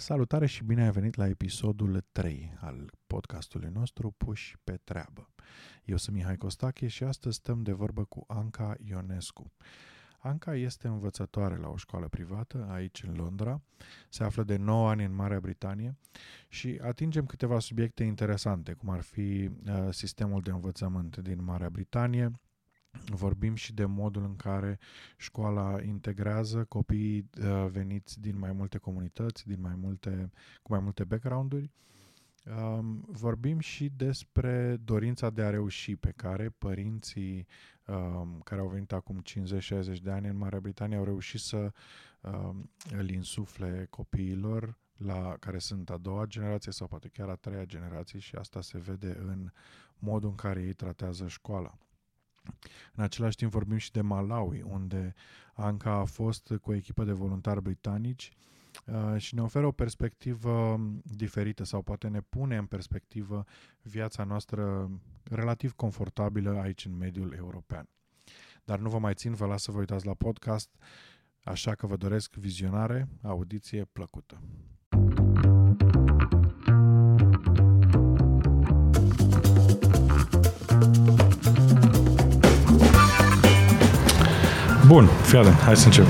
Salutare și bine ai venit la episodul 3 al podcastului nostru Puși pe treabă. Eu sunt Mihai Costache și astăzi stăm de vorbă cu Anca Ionescu. Anca este învățătoare la o școală privată aici în Londra, se află de 9 ani în Marea Britanie și atingem câteva subiecte interesante, cum ar fi uh, sistemul de învățământ din Marea Britanie, Vorbim și de modul în care școala integrează copiii uh, veniți din mai multe comunități, din mai multe, cu mai multe background-uri. Um, vorbim și despre dorința de a reuși pe care părinții um, care au venit acum 50-60 de ani în Marea Britanie au reușit să um, îl insufle copiilor la care sunt a doua generație sau poate chiar a treia generație și asta se vede în modul în care ei tratează școala. În același timp vorbim și de Malawi, unde Anca a fost cu o echipă de voluntari britanici uh, și ne oferă o perspectivă diferită sau poate ne pune în perspectivă viața noastră relativ confortabilă aici în mediul european. Dar nu vă mai țin, vă las să vă uitați la podcast, așa că vă doresc vizionare, audiție plăcută. Bun, fii atent, hai să încep.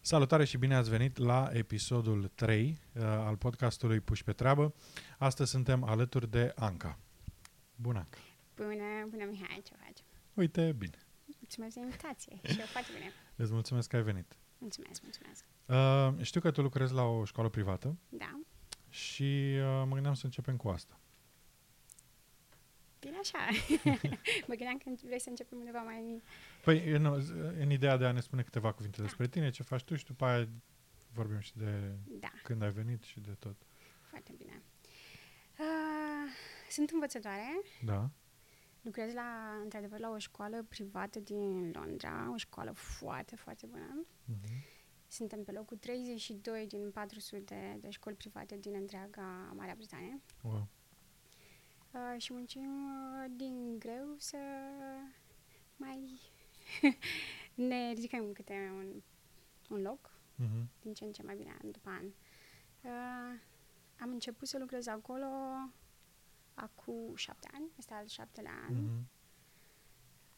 Salutare și bine ați venit la episodul 3 uh, al podcastului Puși pe treabă. Astăzi suntem alături de Anca. Bună! Bună, bună Mihai, ce faci? Uite, bine. Mulțumesc de invitație și eu foarte bine. Îți mulțumesc că ai venit. Mulțumesc, mulțumesc. Uh, știu că tu lucrezi la o școală privată. Da. Și uh, mă gândeam să începem cu asta. Bine așa. mă gândeam că vrei să începem undeva mai... Păi, în, în ideea de a ne spune câteva cuvinte da. despre tine, ce faci tu și după aia vorbim și de da. când ai venit și de tot. Foarte bine. Uh, sunt învățătoare. Da. Lucrez la, într-adevăr, la o școală privată din Londra, o școală foarte, foarte bună. Uh-huh. Suntem pe locul 32 din 400 de școli private din întreaga Marea Britanie. Wow. Uh, și muncim uh, din greu să mai ne ridicăm câte un, un loc, uh-huh. din ce în ce mai bine, an după an. Uh, am început să lucrez acolo acum șapte ani, este al șaptele an. Mm-hmm.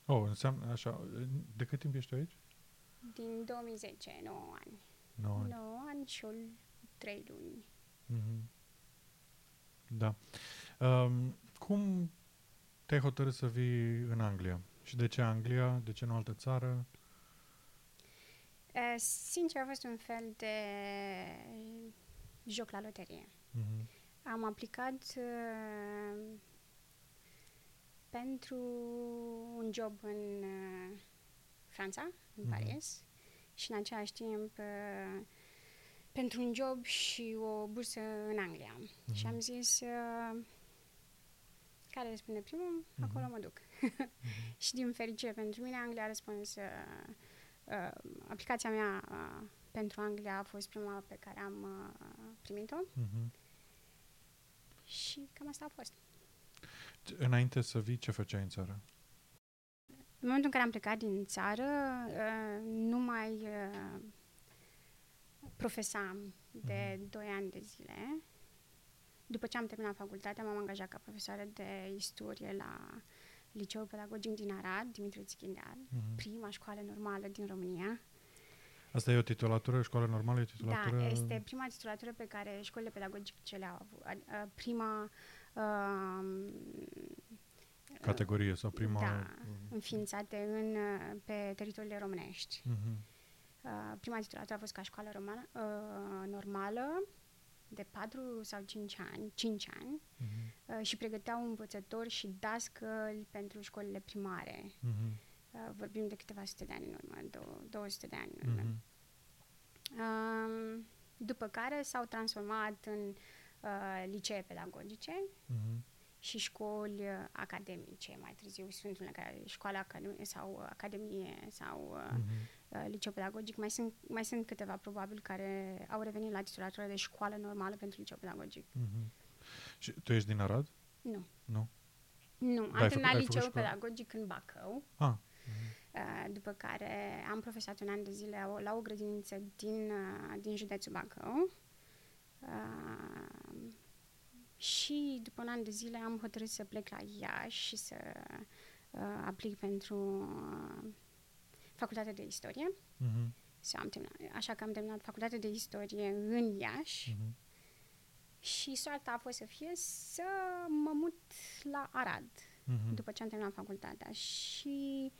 Oh, înseamnă așa. De cât timp ești aici? Din 2010, 9 ani. 9 ani. 9 ani și o 3 luni. Mm-hmm. Da. Um, cum te-ai hotărât să vii în Anglia? Și de ce Anglia? De ce nu altă țară? Uh, sincer, a fost un fel de joc la loterie. Mm-hmm. Am aplicat uh, pentru un job în uh, Franța, în mm-hmm. Paris, și în același timp uh, pentru un job și o bursă în Anglia. Mm-hmm. Și am zis, uh, care răspunde primul, mm-hmm. acolo mă duc. mm-hmm. și din fericire pentru mine, Anglia a răspuns, uh, uh, aplicația mea uh, pentru Anglia a fost prima pe care am uh, primit-o. Mm-hmm. Și cam asta a fost. Înainte să vii, ce făceai în țară? În momentul în care am plecat din țară, uh, nu mai uh, profesam de mm. 2 ani de zile. După ce am terminat facultatea, m-am angajat ca profesoară de istorie la Liceul Pedagogic din Arad, Dimitru Țichindeal, mm-hmm. prima școală normală din România. Asta e o titulatură, școală normală, e titulatură... Da, este prima titulatură pe care școlile pedagogice le-au avut. Prima... Uh, Categorie sau prima... Da, înființate în, pe teritoriile românești. Uh-huh. Uh, prima titulatură a fost ca școală romană, uh, normală, de 4 sau 5 ani, 5 ani uh-huh. uh, și pregăteau învățători și dascăli pentru școlile primare. Uh-huh. Uh, vorbim de câteva sute de ani în urmă, 200 de ani în urmă. Mm-hmm. Um, după care s-au transformat în uh, licee pedagogice mm-hmm. și școli uh, academice. Mai târziu sunt unele care școală academie sau uh, academie sau uh, mm-hmm. uh, liceu pedagogic. Mai sunt, mai sunt câteva, probabil, care au revenit la titulatura de școală normală pentru liceu pedagogic. Mm-hmm. Și tu ești din Arad? Nu. Nu? Nu, am Dar ai terminat făcut- ai făcut liceul școală? pedagogic în Bacău, Ah. Uh, după care am profesat un an de zile o- la o grădiniță din, uh, din județul Bacău. Uh, și după un an de zile am hotărât să plec la Iași și să uh, aplic pentru uh, facultatea de istorie. Mm-hmm. Și am terminat, așa că am terminat facultatea de istorie în Iași Mm-hmm. și soarta a fost să fie să mă mut la Arad Mm-hmm. după ce am terminat facultatea și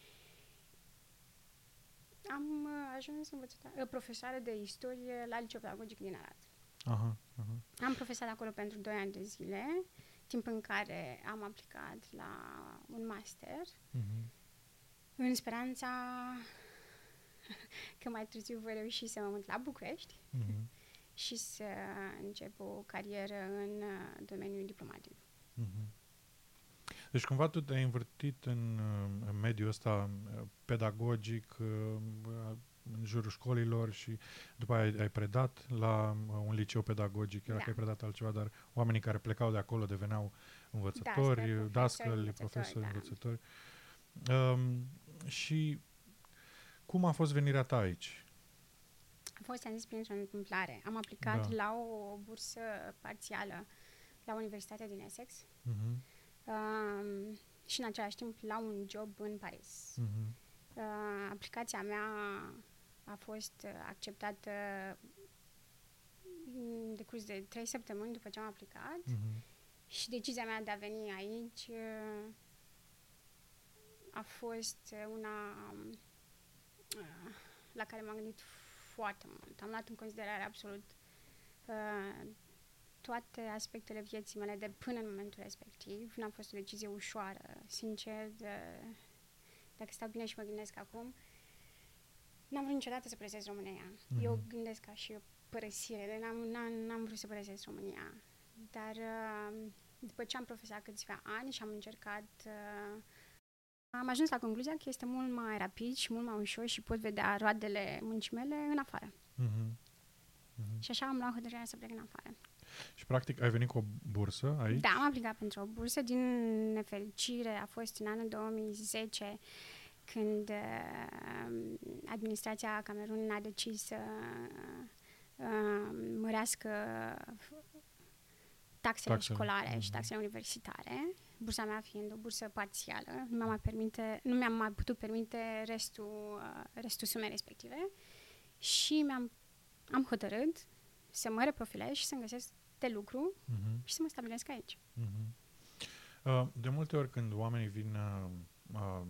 am uh, ajuns învățătoare, uh, profesoară de istorie la liceu pedagogic din Arad. Aha, aha. Am profesat acolo pentru 2 ani de zile, timp în care am aplicat la un master Mm-hmm. în speranța că mai târziu voi reuși să mă mut la București Mm-hmm. și să încep o carieră în uh, domeniul diplomatic. Mhm. Deci cumva tu te-ai învârtit în, uh, în mediul ăsta uh, pedagogic uh, în jurul școlilor și după aia ai, ai predat la uh, un liceu pedagogic, era Da. că ai predat altceva, dar oamenii care plecau de acolo deveneau învățători, Dascăli, dascăli, profesori, profesori, învățători, învățători. Um, și cum a fost venirea ta aici? A fost, am zis, printr-o întâmplare. Am aplicat Da. la o bursă parțială la Universitatea din Essex Mhm, um, și în același timp la un job în Paris. mhm, Uh, aplicația mea a fost uh, acceptată în decurs de trei săptămâni după ce am aplicat mhm, și decizia mea de a veni aici uh, a fost uh, una um, uh, la care m-am gândit foarte mult. Am luat în considerare absolut uh, toate aspectele vieții mele de până în momentul respectiv. N-a fost o decizie ușoară, sincer. De, dacă stau bine și mă gândesc acum, n-am vrut niciodată să părăsesc România. Mhm. Eu gândesc ca și o părăsire, de n-am, n-am, n-am vrut să părăsesc România. Dar uh, după ce am profesat câțiva ani și am încercat, uh, am ajuns la concluzia că este mult mai rapid și mult mai ușor și pot vedea roadele muncii mele în afară. mhm, mhm. Și așa am luat hotărârea să plec în afară. Și practic ai venit cu o bursă aici? Da, am aplicat pentru o bursă. Din nefericire a fost în anul 2010 când uh, administrația Camerunului a decis să uh, mărească taxele, Taxele, școlare mhm. și taxele universitare. Bursa mea fiind o bursă parțială, nu mi-am mai, permite, nu mi-am mai putut permite restul, uh, restul sumei respective și mi-am am hotărât să mă reprofilez și să-mi găsesc de lucru Mhm. și să mă stabilesc aici. Mhm. Uh, De multe ori când oamenii vin, uh, uh,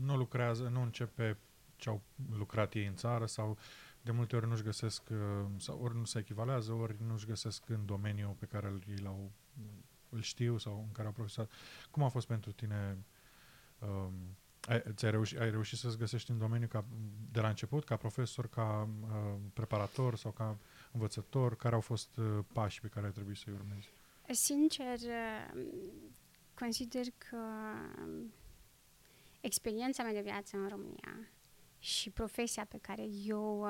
nu lucrează, nu începe ce au lucrat ei în țară sau de multe ori nu-și găsesc, uh, sau ori nu se echivalează, ori nu-și găsesc în domeniul pe care îl, ei l-au, îl știu sau în care au profesat. Cum a fost pentru tine? Um, ai, ți-ai reușit, ai reușit să-ți găsești în domeniu ca, de la început, ca profesor, ca uh, preparator sau ca învățător? Care au fost uh, pașii pe care ai trebuit să-i urmezi? Sincer, uh, consider că um, experiența mea de viață în România și profesia pe care eu uh,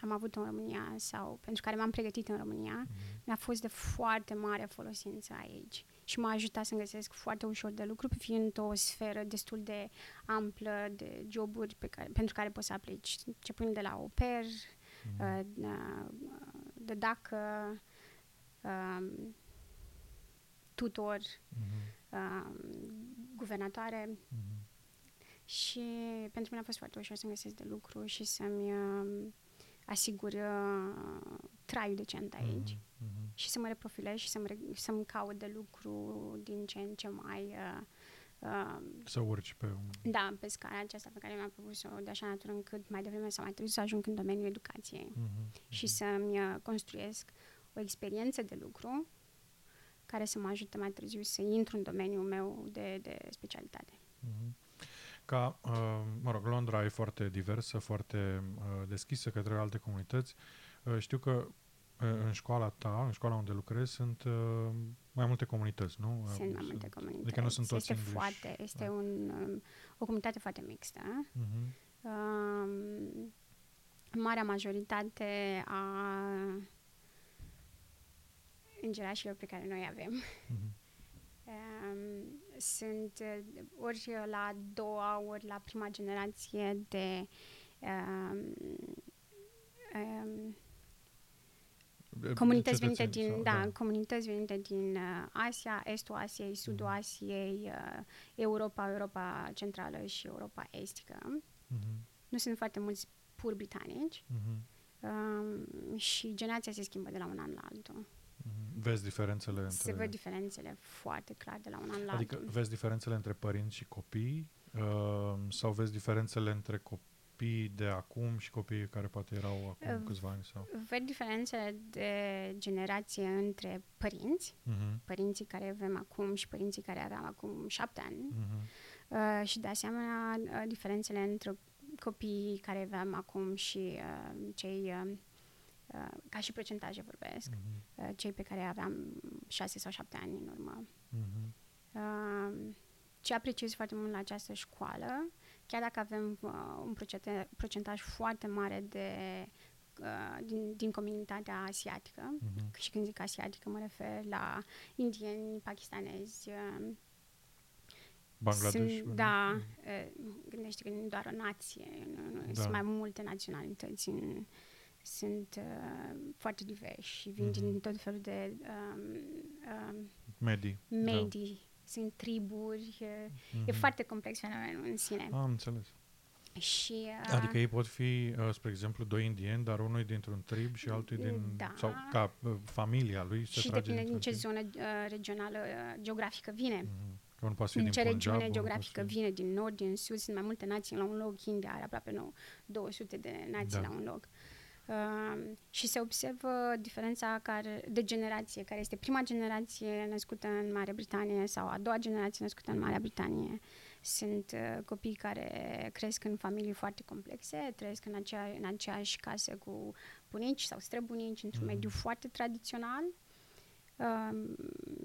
am avut-o în România sau pentru care m-am pregătit în România Mhm. mi-a fost de foarte mare folosință aici și m-a ajutat să găsesc foarte ușor de lucru, fiind o sferă destul de amplă de joburi pe care, pentru care poți să aplici, începând de la au pair, Mhm. uh, uh, de dacă, um, tutor, Mhm. um, guvernatoare Mhm. și pentru mine a fost foarte ușor să-mi găsesc de lucru și să-mi um, asigur uh, traiul decent aici Mhm, mhm. și să mă reprofilez și să-mi, re- să-mi caut de lucru din ce în ce mai uh, uh, Să urci pe un... da, pe scara aceasta pe care mi-am propus-o de așa natură încât mai devreme sau mai târziu să ajung în domeniul educației Mhm, și să-mi uh, construiesc o experiență de lucru care să mă ajute mai târziu să intru în domeniul meu de, de specialitate. mhm. Ca, uh, mă rog, Londra e foarte diversă, foarte uh, deschisă către alte comunități. Uh, știu că uh, în școala ta, în școala unde lucrezi, sunt uh, mai multe comunități, nu? Sunt mai Uh, multe comunități. adică nu sunt toți este English. foarte, este Da. un, um, o comunitate foarte mixtă. Mhm, Um, marea majoritate a îngerașilor pe care noi avem Mhm. um, sunt uh, ori la a doua, ori la prima generație de um, um, comunități venite Cetățeni din, sau- da, comunități venite din uh, Asia, Estul Asiei, Sudul Mhm. Asiei, uh, Europa, Europa Centrală și Europa Estică. Mhm. Nu sunt foarte mulți pur britanici Mhm. um, și generația se schimbă de la un an la altul. Mhm. Vezi diferențele între... Se văd diferențele foarte clar de la un an la Adică altul. vezi diferențele între părinți și copii uh, sau vezi diferențele între copii de acum și copiii care poate erau acum Uh, câțiva ani sau... Văd diferențele de generație între părinți, Mhm. părinții care avem acum și părinții care aveam acum șapte ani Mhm. uh, și de asemenea uh, diferențele între copiii care aveam acum și uh, cei, uh, uh, ca și procentaje vorbesc, Mhm. uh, cei pe care aveam șase sau șapte ani în urmă. Mhm. Uh, ce apreciez foarte mult la această școală, chiar dacă avem uh, un procente, procentaj foarte mare de, uh, din, din comunitatea asiatică, Mhm. și când zic asiatică mă refer la indieni, pakistanezi, uh, Bangladesh. sunt, da, uh, gândește că nu e doar o nație, nu, nu, Da. sunt mai multe naționalități, în, sunt uh, foarte diversi și vin Mhm. din tot felul de um, um, Medii. medii, sunt triburi, uh, Da. E Mhm. foarte complex fenomenul în sine. Am înțeles. Și, uh, Adică ei pot fi, uh, spre exemplu, doi indieni, dar unul e dintr-un trib și altul e din... Da. Sau ca uh, familia lui se și trage depinde din dintr-un ce trib. zonă uh, regională uh, geografică vine. Mhm. Că unul poate fi În din ce Punjab, regiune unul poate geografică fi- vine, din nord, din sud, sunt mai multe nații la un loc, India are aproape nou, 200 de nații Da. la un loc. Uh, și se observă diferența care, de generație, care este prima generație născută în Marea Britanie sau a doua generație născută în Marea Britanie. Sunt uh, copii care cresc în familii foarte complexe, trăiesc în, acea, în aceeași casă cu bunici sau străbunici, într-un Mhm. mediu foarte tradițional. Um,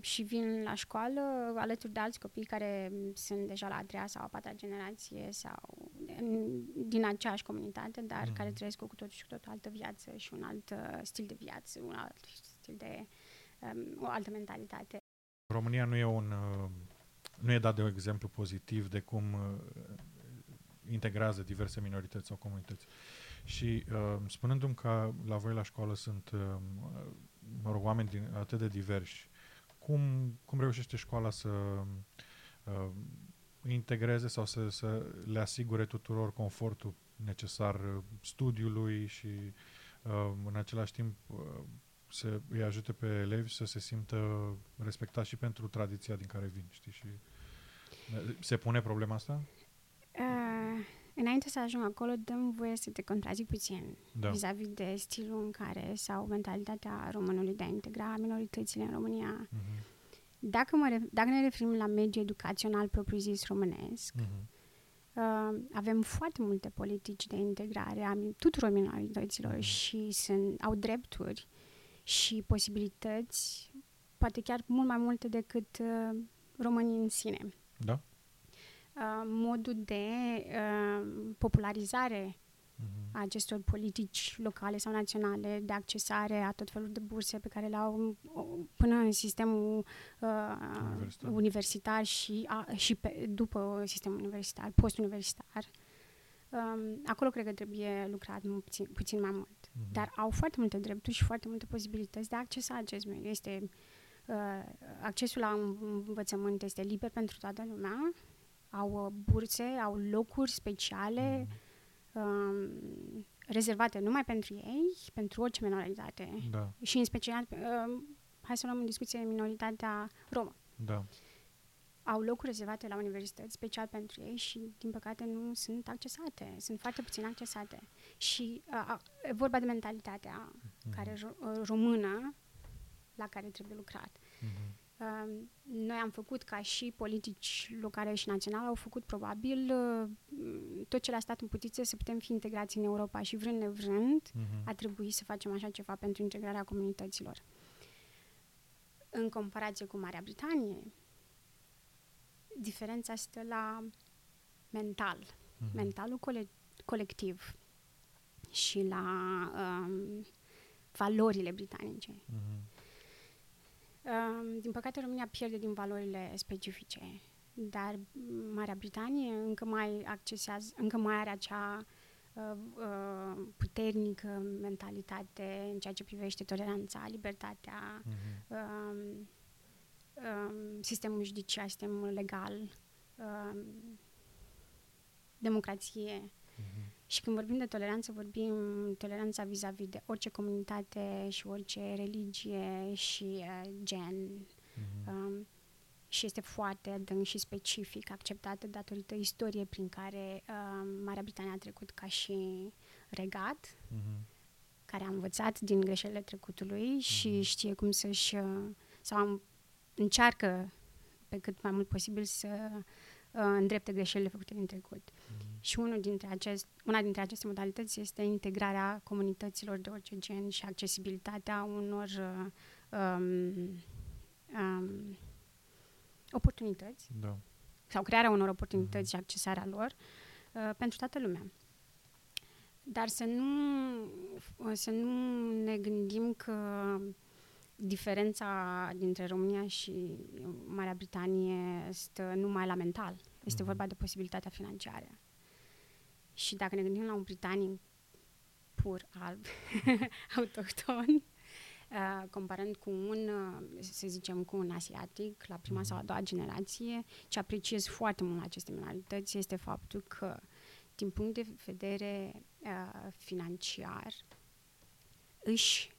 și vin la școală alături de alți copii care sunt deja la a treia sau a patra generație sau în, din aceeași comunitate, dar Mhm. care trăiesc cu totul și cu totul altă viață și un alt uh, stil de viață, un alt stil de um, o altă mentalitate. România nu e un uh, nu e dat de un exemplu pozitiv de cum uh, integrează diverse minorități sau comunități. Și uh, spunându-mi că la voi la școală sunt uh, mă rog, oameni din, atât de diversi, cum, cum reușește școala să uh, integreze sau să, să le asigure tuturor confortul necesar uh, studiului și uh, în același timp uh, să îi ajute pe elevi să se simtă respectați și pentru tradiția din care vin, știi? Și uh, se pune problema asta? Uh, înainte să ajung acolo, dăm voie să te contrazic puțin Da. vis-a-vis de stilul în care sau mentalitatea românului de a integra minoritățile în România. Mhm. Dacă, mă ref- dacă ne referim la mediul educațional propriu-zis românesc, Mhm. Uh, avem foarte multe politici de integrare a mi- tuturor minorităților Mhm. și sunt, au drepturi și posibilități, poate chiar mult mai multe decât uh, românii în sine. Da? Uh, modul de uh, popularizare Mhm. a acestor politici locale sau naționale de accesare a tot felul de burse pe care le au o, până în sistemul uh, Universitar. universitar și, a, și pe, după sistemul universitar, post-universitar. Um, acolo cred că trebuie lucrat mu- puțin, puțin mai mult. Mhm. Dar au foarte multe drepturi și foarte multe posibilități de a accesa acest mediu. Este, uh, accesul la un- învățământ este liber pentru toată lumea. Au uh, burse, au locuri speciale Mhm. um, rezervate numai pentru ei, pentru orice minoritate. Da, Și în special, um, hai să luăm în discuție minoritatea romă. da. Au locuri rezervate la universități special pentru ei și, din păcate, nu sunt accesate. Sunt foarte puțin accesate. Și uh, a, e vorba de mentalitatea Mhm. care ro- română la care trebuie lucrat. Mhm. Um, noi am făcut ca și politici locale și naționale, au făcut probabil uh, tot ce le-a stat în putință să putem fi integrați în Europa și vrând nevrând Mhm. a trebuit să facem așa ceva pentru integrarea comunităților. În comparație cu Marea Britanie, diferența stă la mental. Mhm. Mentalul cole- colectiv și la um, valorile britanice. Mhm. Um, din păcate, România pierde din valorile specifice, dar Marea Britanie încă mai accesează, încă mai are acea uh, uh, puternică mentalitate în ceea ce privește toleranța, libertatea, Mhm. um, um, sistemul judiciar, sistemul legal, um, democrație. Mhm. Și când vorbim de toleranță, vorbim toleranța vis-a-vis de orice comunitate și orice religie și uh, gen. Mhm. Um, și este foarte adânc și specific acceptată datorită istoriei prin care um, Marea Britanie a trecut ca și regat, Mhm. care a învățat din greșelile trecutului și Mhm. știe cum să-și uh, sau am- încearcă pe cât mai mult posibil să uh, îndrepte greșelile făcute din trecut. Mhm. Și unul dintre acest, una dintre aceste modalități este integrarea comunităților de orice gen și accesibilitatea unor uh, um, um, oportunități Da. sau crearea unor oportunități și accesarea lor uh, pentru toată lumea. Dar să nu, să nu ne gândim că diferența dintre România și Marea Britanie stă numai la mental. Este Mhm. vorba de posibilitatea financiară. Și dacă ne gândim la un britanic pur alb, autohton, uh, comparând cu un, uh, să zicem, cu un asiatic, la prima sau a doua generație, ce apreciez foarte mult la aceste minorități este faptul că, din punct de vedere uh, financiar, își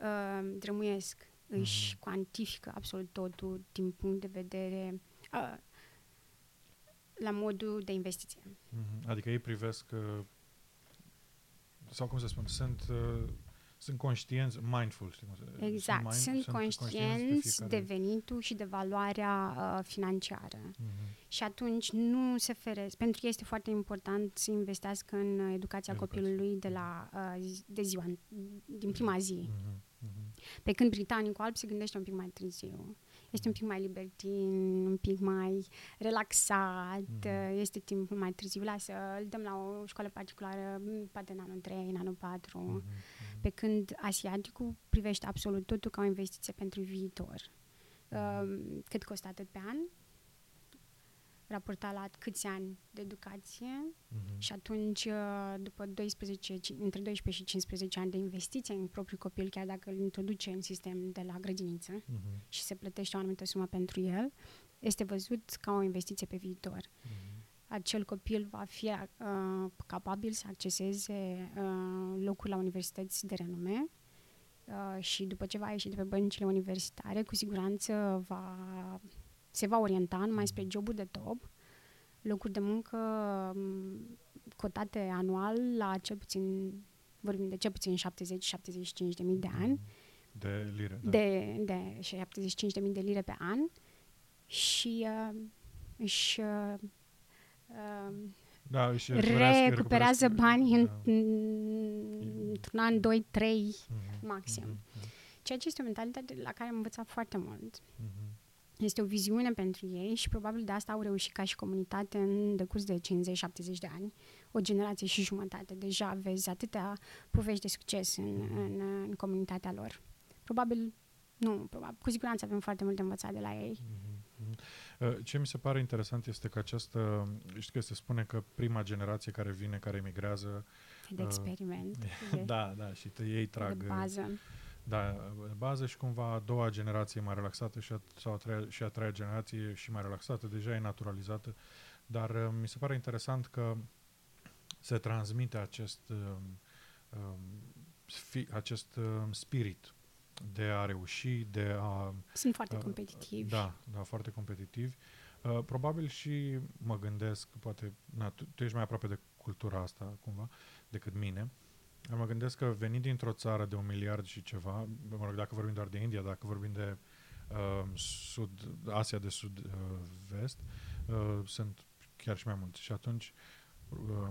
uh, drămuiesc, își Mhm. cuantifică absolut totul din punct de vedere uh, la modul de investiție. Mhm. Adică ei privesc uh, sau cum să spun, sunt uh, sunt conștienți, mindful, știi cum se Exact, mind- sunt, conștienți de fiecare- venitul și de valoarea uh, financiară. Mhm. Și atunci nu se feresc. Pentru ei este foarte important să investească în uh, educația Educație. copilului de la uh, zi- de ziua, din prima zi. Mhm. Mhm. Pe când britanicul alb se gândește un pic mai târziu. Este un pic mai libertin, un pic mai relaxat, Mhm. uh, este timpul mai târziu. Lasă, îl dăm la o școală particulară, m, poate în anul 3, în anul 4. Mhm. Pe când asiaticul privește absolut totul ca o investiție pentru viitor. Uh, cât costă atât pe an, raportat la câți ani de educație Mhm. și atunci, uh, după 12, ci- între 12 și 15 ani de investiție în propriul copil, chiar dacă îl introduce în sistem de la grădiniță Mhm. și se plătește o anumită sumă pentru el, este văzut ca o investiție pe viitor. Mhm. Acel copil va fi uh, capabil să acceseze uh, locuri la universități de renume uh, și după ce va ieși de pe băncile universitare, cu siguranță va, se va orienta numai spre joburi de top, locuri de muncă m, cotate anual la cel puțin, vorbim de cel puțin 70-75 de mii de ani, De lire, da. de, de 75 de mii de lire pe an și uh, își uh, uh, da își recuperează bani în, da. într-un an, doi, trei Mhm. maxim. Mhm. Ceea ce este o mentalitate la care am învățat foarte mult. Mhm. Este o viziune pentru ei și probabil de asta au reușit ca și comunitate în decurs de 50-70 de ani, o generație și jumătate. Deja vezi atâtea povești de succes în, în, în comunitatea lor. Probabil, nu, probabil, cu siguranță avem foarte mult de învățat de la ei. Mhm. Mhm. Uh, Ce mi se pare interesant este că această, știi că se spune că prima generație care vine, care emigrează, De Uh, experiment, de, da, da, și te, ei trag de uh, bază. Da, bază și cumva a doua generație e mai relaxată și a, sau a treia, și a treia generație și mai relaxată, deja e naturalizată, dar uh, mi se pare interesant că se transmite acest, uh, um, fi, acest uh, spirit de a reuși, de a... Sunt foarte uh, competitivi. Da, da, foarte competitivi. Uh, probabil și mă gândesc, poate, na, tu, tu ești mai aproape de cultura asta, cumva, decât mine. Mă gândesc că venind dintr-o țară de un miliard și ceva, mă rog, dacă vorbim doar de India, dacă vorbim de uh, sud, Asia de sud-vest, uh, sunt chiar și mai mulți. Și atunci uh,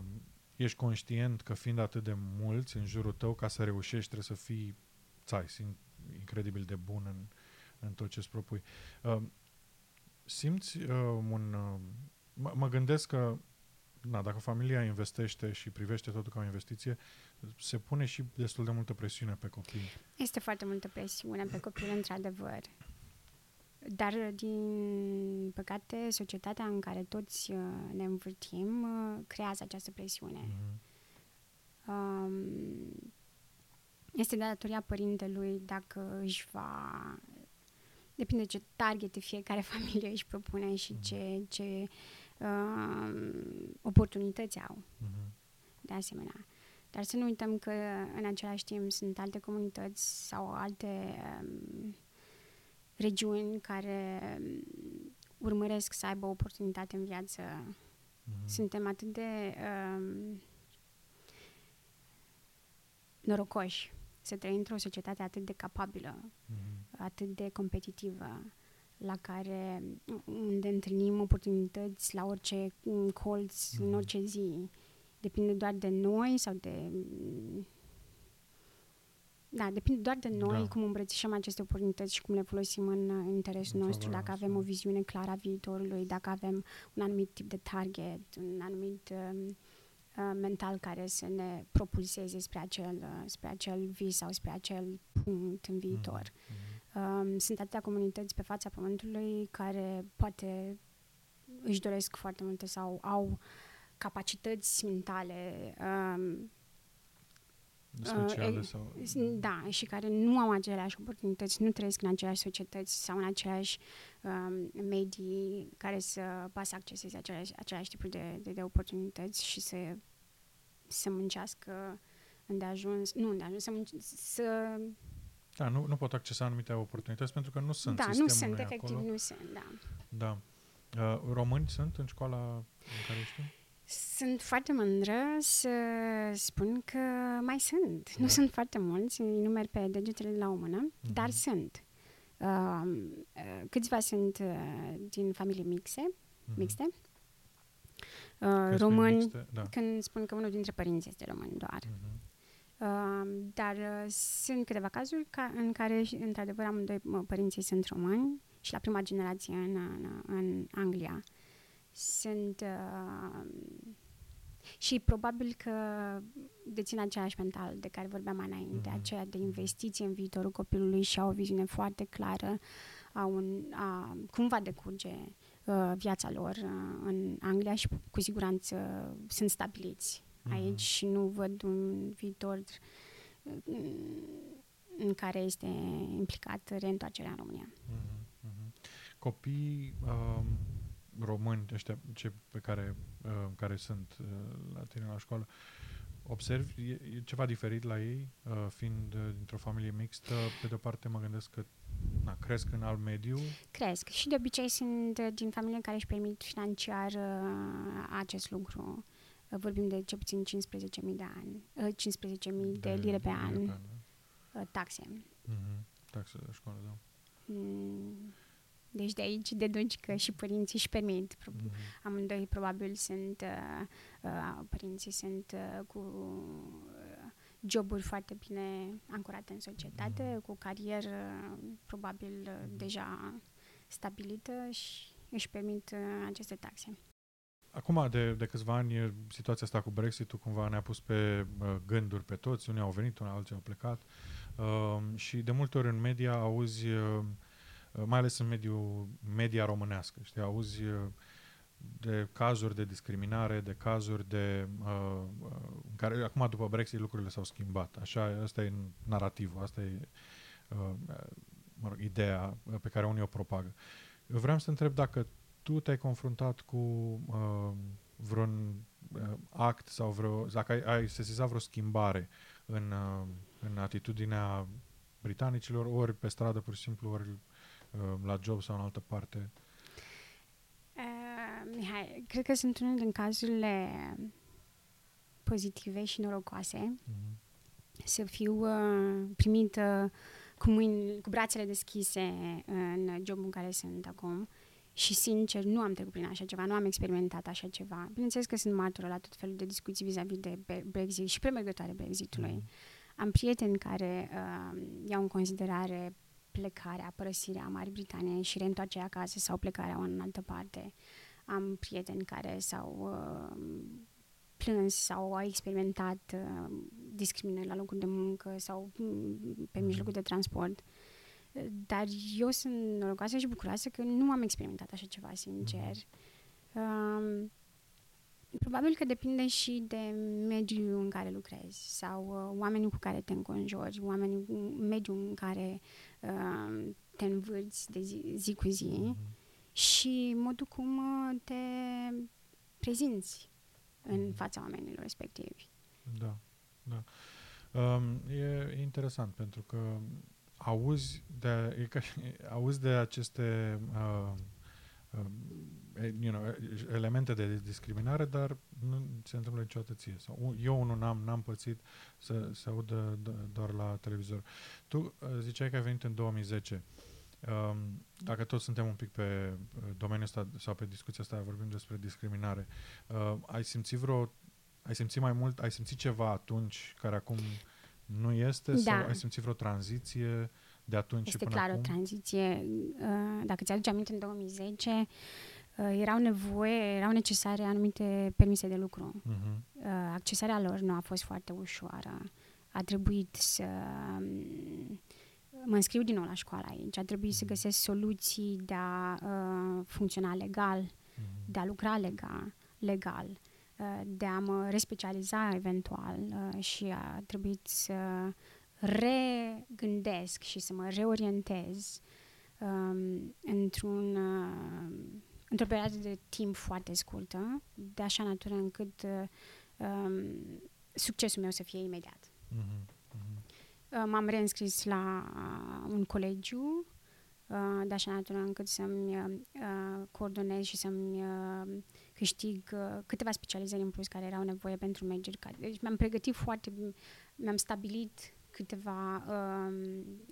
ești conștient că fiind atât de mulți în jurul tău, ca să reușești trebuie să fii țai, incredibil de bun în, în tot ce îți propui. Uh, simți uh, un... Uh, mă, mă gândesc că na, dacă familia investește și privește totul ca o investiție, se pune și destul de multă presiune pe copii. Este foarte multă presiune pe copil, într-adevăr. Dar, din păcate, societatea în care toți uh, ne învârtim uh, creează această presiune. Mm-hmm. Um, este de datoria părintelui dacă își va... Depinde ce target fiecare familie își propune și mm-hmm. ce, ce uh, oportunități au. Mm-hmm. De asemenea. Dar să nu uităm că în același timp sunt alte comunități sau alte um, regiuni care um, urmăresc să aibă oportunitate în viață. Mm-hmm. Suntem atât de um, norocoși să trăim într-o societate atât de capabilă, mm-hmm. atât de competitivă, la care unde întâlnim oportunități la orice colț, mm-hmm. în orice zi. Depinde doar de noi sau de da, depinde doar de noi da. cum îmbrățișăm aceste oportunități și cum le folosim în, în interesul în nostru, dacă avem o viziune clară a viitorului, dacă avem un anumit tip de target, un anumit uh, Uh, mental care să ne propulseze spre acel, uh, spre acel vis sau spre acel punct în viitor. Mm-hmm. Um, sunt atâtea comunități pe fața pământului care poate își doresc foarte multe sau au capacități mentale um, speciale uh, sau... Da, și care nu au aceleași oportunități, nu trăiesc în aceleași societăți sau în aceleași um, medii care să poată să acceseze aceleași, aceleași tipuri de, de, de oportunități și să, să muncească îndeajuns, nu îndeajuns, să, munce, să da, nu, nu pot accesa anumite oportunități pentru că nu sunt Da, nu sunt, efectiv, acolo. nu sunt, da. Da. Uh, români sunt în școala în care ești sunt foarte mândră să spun că mai sunt. Da. Nu sunt foarte mulți, îi numeri pe degetele de la o mână, mm-hmm. dar sunt. Uh, câțiva sunt uh, din familii mixe, mm-hmm. mixte. Uh, români, mixte, da. când spun că unul dintre părinți este român doar. Mm-hmm. Uh, dar uh, sunt câteva cazuri ca, în care, într-adevăr, amândoi părinții sunt români și la prima generație în, în, în Anglia. Uh, sunt uh, și probabil că dețin același mental de care vorbeam mai înainte, mm-hmm. aceea de investiție în viitorul copilului și au o viziune foarte clară a, un, a cum va decurge uh, viața lor uh, în Anglia și cu siguranță sunt stabiliți mm-hmm. aici și nu văd un viitor uh, în care este implicat reîntoarcerea în România. Mm-hmm. Copii um români ăștia ce, pe care, uh, care sunt uh, la tine la școală, observi, e, e ceva diferit la ei, uh, fiind uh, dintr-o familie mixtă. Pe de-o parte mă gândesc că na, cresc în alt mediu. Cresc și de obicei sunt uh, din familie care își permit financiar uh, acest lucru. Uh, vorbim de cel puțin 15.000 de ani, uh, 15.000 de, de lire pe an, pe an da. uh, taxe. Mm-hmm. Taxe de școală, da. Mm. Deci de aici deduci că și părinții își permit. Mm-hmm. Amândoi probabil sunt, uh, uh, părinții sunt uh, cu uh, joburi foarte bine ancorate în societate, mm-hmm. cu carieră probabil mm-hmm. deja stabilită și își permit uh, aceste taxe. Acum, de, de câțiva ani, situația asta cu Brexit-ul cumva ne-a pus pe uh, gânduri pe toți. Unii au venit, unii alții au plecat. Uh, și de multe ori în media auzi uh, Uh, mai ales în mediul media românească. Știi, auzi uh, de cazuri de discriminare, de cazuri de... Uh, uh, în care acum, după Brexit, lucrurile s-au schimbat. Așa, asta e narativul, asta e uh, mă rog, ideea pe care unii o propagă. Eu vreau să întreb dacă tu te-ai confruntat cu uh, vreun uh, act sau vreo, dacă ai, ai sesizat vreo schimbare în, uh, în atitudinea britanicilor, ori pe stradă pur și simplu, ori Uh, la job sau în altă parte? Uh, Mihai, cred că sunt unul din cazurile pozitive și norocoase mm-hmm. să fiu uh, primită cu, mâini, cu brațele deschise în jobul în care sunt acum și sincer nu am trecut prin așa ceva, nu am experimentat așa ceva. Bineînțeles că sunt martură la tot felul de discuții vis-a-vis de Brexit și premergătoare Brexitului. Mm. Am prieteni care uh, iau în considerare plecarea, părăsirea Marii Britanie și reîntoarcerea acasă sau plecarea în altă parte. am prieteni care s-au uh, plâns sau au experimentat uh, discriminări la locul de muncă sau mm, pe Mhm. mijlocul de transport. Uh, Dar eu sunt norocoasă și bucuroasă că nu am experimentat așa ceva, sincer. Um, probabil că depinde și de mediul în care lucrezi sau uh, oamenii cu care te înconjori, oamenii, mediul în care uh, te învârți de zi, zi cu zi Mhm. și modul cum uh, te prezinți în Mhm. fața oamenilor respectivi. Da, da. Um, e interesant pentru că auzi de, e ca, și- auzi de aceste uh, uh, you know, elemente de discriminare, dar nu se întâmplă niciodată ție. Sau u- eu unul n-am, n-am pățit să se audă do- doar la televizor. Tu uh, ziceai că ai venit în 2010. Um, dacă toți suntem un pic pe uh, domeniul ăsta sau pe discuția asta, vorbim despre discriminare, uh, ai simțit vreo ai simțit mai mult, ai simțit ceva atunci care acum nu este Da. sau ai simțit vreo tranziție de atunci și Este până clar acum? o tranziție. uh, Dacă ți-aduci aminte, în 2010 uh, erau nevoie, erau necesare anumite permise de lucru. Mhm. Uh, accesarea lor nu a fost foarte ușoară. A trebuit să um, mă înscriu din nou la școală aici. A trebuit să Mhm. găsesc soluții de a uh, funcționa legal, Mhm. de a lucra legal, legal uh, de a mă respecializa eventual uh, și a trebuit să regândesc și să mă reorientez um, într-un, uh, într-o perioadă de timp foarte scurtă, de așa natură încât uh, um, succesul meu să fie imediat. Mhm. Mhm. Uh, M-am reînscris la uh, un colegiu uh, de așa natură încât să-mi uh, uh, coordonez și să-mi uh, câștig uh, câteva specializări în plus care erau nevoie pentru mergeri. Care, deci mi-am pregătit foarte, mi-am stabilit câteva um,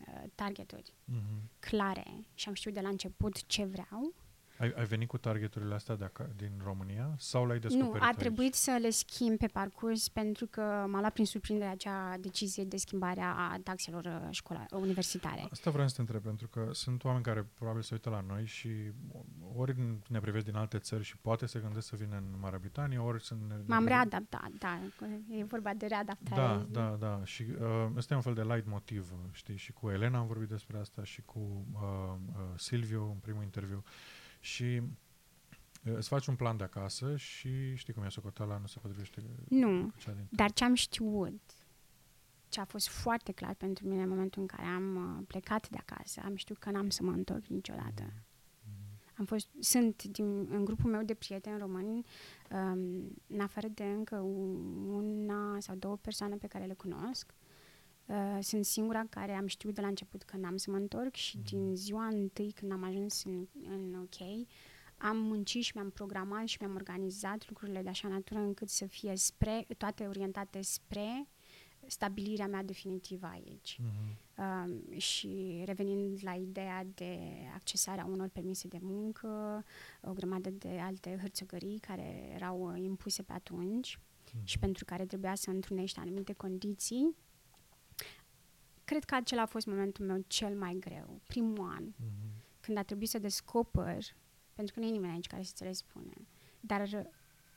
uh, targeturi Mhm. clare și am știut de la început ce vreau. Ai, ai venit cu targeturile astea de aca- din România sau le-ai descoperit Nu, a aici? trebuit să le schimb pe parcurs pentru că m-a luat prin surprindere acea decizie de schimbare a taxelor uh, școla, universitare. Asta vreau să te întreb, pentru că sunt oameni care probabil se uită la noi și ori ne privesc din alte țări și poate se gândesc să vină în Marea Britanie, ori să ne... M-am ne- readaptat, da. E vorba de readaptare. Da, da, da. Și uh, ăsta e un fel de light motiv, știi? Și cu Elena am vorbit despre asta și cu uh, uh, Silviu în primul interviu. Și uh, îți faci un plan de acasă și știi cum e socoteala, nu se potrivește Nu, cu cea din... dar ce am știut, ce a fost foarte clar pentru mine în momentul în care am uh, plecat de acasă, am știut că n-am să mă întorc niciodată. Mhm. Am fost, sunt din, în grupul meu de prieteni români, um, în afară de încă una sau două persoane pe care le cunosc, uh, sunt singura care am știut de la început că n-am să mă întorc și Mhm. din ziua întâi când am ajuns în, în OK, am muncit și mi-am programat și mi-am organizat lucrurile de așa natură încât să fie spre, toate orientate spre stabilirea mea definitivă aici. Mhm. Um, și revenind la ideea de accesarea unor permise de muncă, o grămadă de alte hârțogării care erau uh, impuse pe atunci și pentru care trebuia să întrunești anumite condiții, cred că acela a fost momentul meu cel mai greu, primul an, Mhm. când a trebuit să descoper, pentru că nu e nimeni aici care să-ți le spune, dar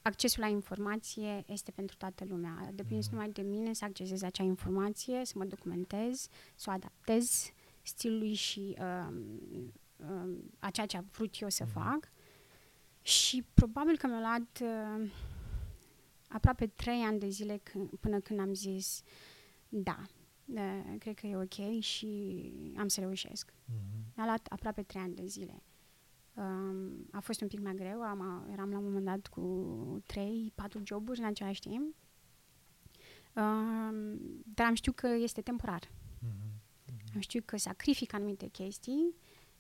accesul la informație este pentru toată lumea. Depinde Mhm. numai de mine să accesez acea informație, să mă documentez, să o adaptez stilului și um, um, a ceea ce am vrut eu să Mhm. fac. Și probabil că mi-a luat uh, aproape trei ani de zile când, până când am zis da, uh, cred că e ok și am să reușesc. Mhm. Mi-a luat aproape trei ani de zile. Um, a fost un pic mai greu, am, eram la un moment dat cu trei, patru joburi în același timp. Um, dar am știut că este temporar. Mhm. Am știut că sacrific anumite chestii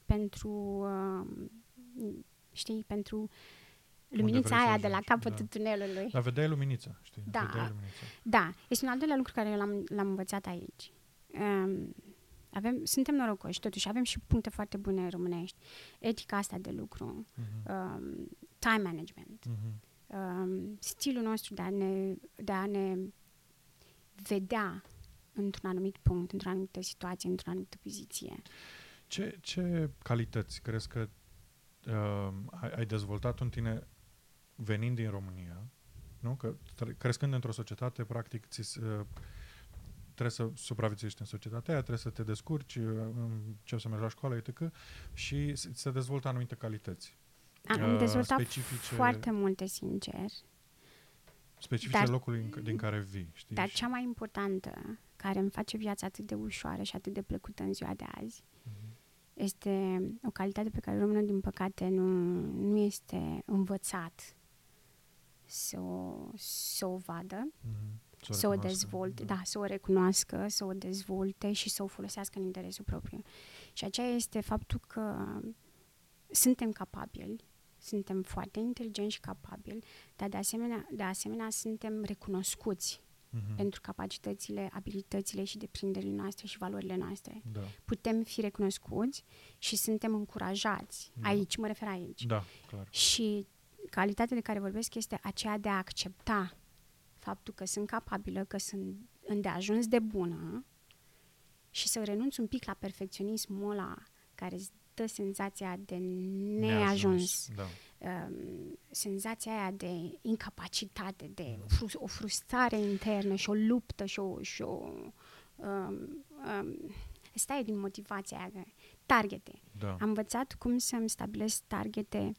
pentru, um, știi, pentru luminița vrei să aia de la ajungi, capătul da. tunelului. Dar vedeai luminița, știi? Da. Vedeai luminița. Da, este un al doilea lucru care l-am, l-am învățat aici. Um, avem, suntem norocoși, totuși avem și puncte foarte bune românești. Etica asta de lucru, Mhm. um, time management, Mhm. um, stilul nostru de a ne, de a ne vedea într-un anumit punct, într-o anumită situație, într-o anumită poziție. Ce, ce calități crezi că uh, ai, ai dezvoltat în tine venind din România, nu? Că tre- crescând într-o societate, practic, ți, uh, trebuie să supraviețuiești în societatea aia, trebuie să te descurci, uh, începi să mergi la școală, etc. Și s- se dezvoltă anumite calități. Am Uh, dezvoltat specifice- foarte multe, sincer. Specifice Dar- locului în, din care vii, știi? Dar Și- cea mai importantă, care îmi face viața atât de ușoară și atât de plăcută în ziua de azi, Mhm. este o calitate pe care românul, din păcate, nu, nu este învățat să o, să o vadă, Mhm. să o recunoască, dezvolte, da, să o recunoască, să o dezvolte și să o folosească în interesul propriu. Și aceea este faptul că suntem capabili, suntem foarte inteligenți și capabili, dar de asemenea, de asemenea suntem recunoscuți Mhm. pentru capacitățile, abilitățile și deprinderile noastre și valorile noastre. Da, Putem fi recunoscuți și suntem încurajați. Da. Aici, mă refer aici. da, clar. Și calitatea de care vorbesc este aceea de a accepta faptul că sunt capabilă, că sunt îndeajuns de bună și să renunț un pic la perfecționismul ăla care îți dă senzația de neajuns, Da. um, senzația aia de incapacitate, de Mm. fru- o frustrare internă și o luptă și o... Și o um, um, stai din motivația aia, targete. Da. Am învățat cum să-mi stabilesc targete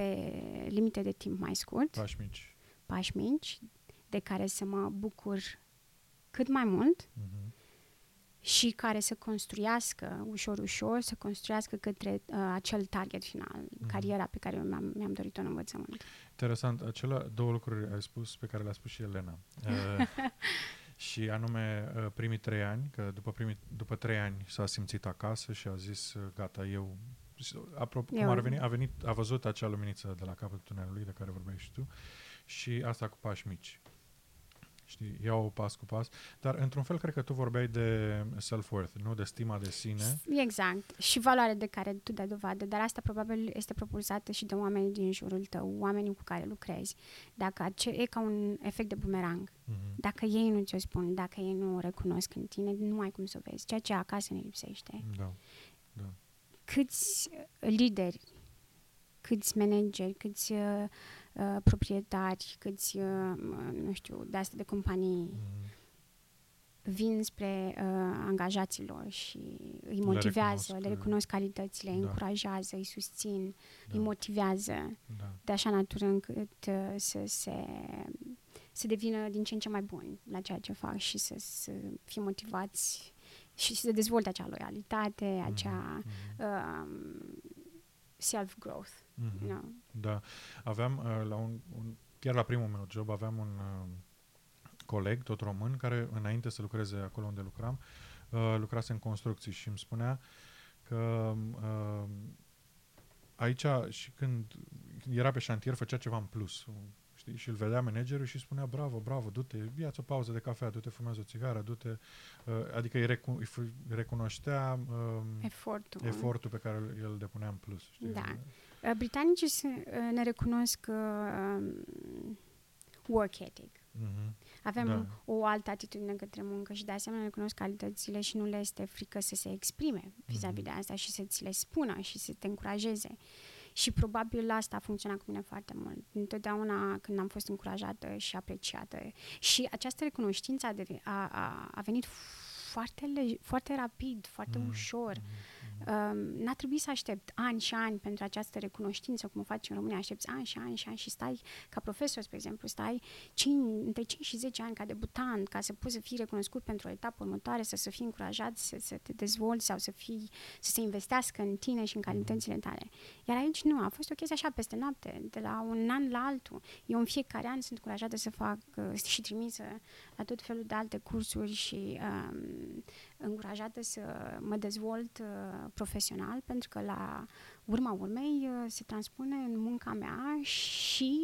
pe limite de timp mai scurt, Pași mici. pași mici, de care să mă bucur cât mai mult Mhm. și care să construiască ușor, ușor, să construiască către uh, acel target final, Mhm. cariera pe care eu mi-am, mi-am dorit-o în învățământ. Interesant, acele două lucruri ai spus pe care le-a spus și Elena. Uh, și anume uh, primii trei ani, că după, primii, după trei ani s-a simțit acasă și a zis uh, gata, eu și, apropo, cum Eu- ar veni, a venit, a văzut acea luminiță de la capătul tunelului de care vorbeai și tu și asta cu pași mici. Știi, iau pas cu pas. Dar, într-un fel, cred că tu vorbeai de self-worth, nu? De stima de sine. Exact. Și valoare de care tu dai dovadă, dar asta probabil este propulsată și de oamenii din jurul tău, oamenii cu care lucrezi. Dacă ace- e ca un efect de bumerang. Mhm. Dacă ei nu ți-o spun, dacă ei nu o recunosc în tine, nu ai cum să o vezi. Ceea ce acasă ne lipsește. Da. Câți uh, lideri, câți manageri, câți uh, uh, proprietari, câți, uh, nu știu, de astea de companii Mhm. vin spre uh, angajaților și îi motivează, recunosc, le recunosc calitățile, îi da. încurajează, îi susțin, Da. îi motivează Da. de așa natură încât uh, să se să devină din ce în ce mai buni la ceea ce fac și să, să fie motivați și să dezvolte acea loialitate, acea Mhm. um, self-growth. Mhm. You know? Da, aveam uh, la un, un, chiar la primul meu job aveam un uh, coleg, tot român, care înainte să lucreze acolo unde lucram, uh, lucrase în construcții și îmi spunea că uh, aici și când era pe șantier făcea ceva în plus, știi? Și îl vedea managerul și spunea bravo, bravo, du-te, ia-ți o pauză de cafea, du-te, fumează o țigară, du-te, uh, adică îi, recu- îi f- recunoștea uh, Efortul. efortul pe care îl- el depunea în plus. Știi? Da. Uh, Britanicii se, uh, ne recunosc uh, um, work ethic. Mhm. Avem Da. o altă atitudine către muncă și de asemenea recunosc calitățile și nu le este frică să se exprime vis-a-vis Mhm. de asta și să ți le spună și să te încurajeze. Și probabil asta a funcționat cu mine foarte mult. Întotdeauna când am fost încurajată și apreciată. Și această recunoștință a, devi- a, a, a venit foarte, le- foarte rapid, foarte Mhm. ușor. Mhm. Um, n-a trebuit să aștept ani și ani pentru această recunoștință, cum o faci în România, aștepți ani și ani și ani și stai ca profesor, spre exemplu, stai 5, între 5 și 10 ani ca debutant, ca să poți să fii recunoscut pentru o etapă următoare, să, să fii încurajat să, să te dezvolți sau să, fii, să se investească în tine și în calitățile tale. Iar aici nu, a fost o chestie așa peste noapte, de la un an la altul. Eu în fiecare an sunt încurajată să fac uh, și trimisă la tot felul de alte cursuri și um, încurajată să mă dezvolt uh, profesional, pentru că la urma urmei uh, se transpune în munca mea și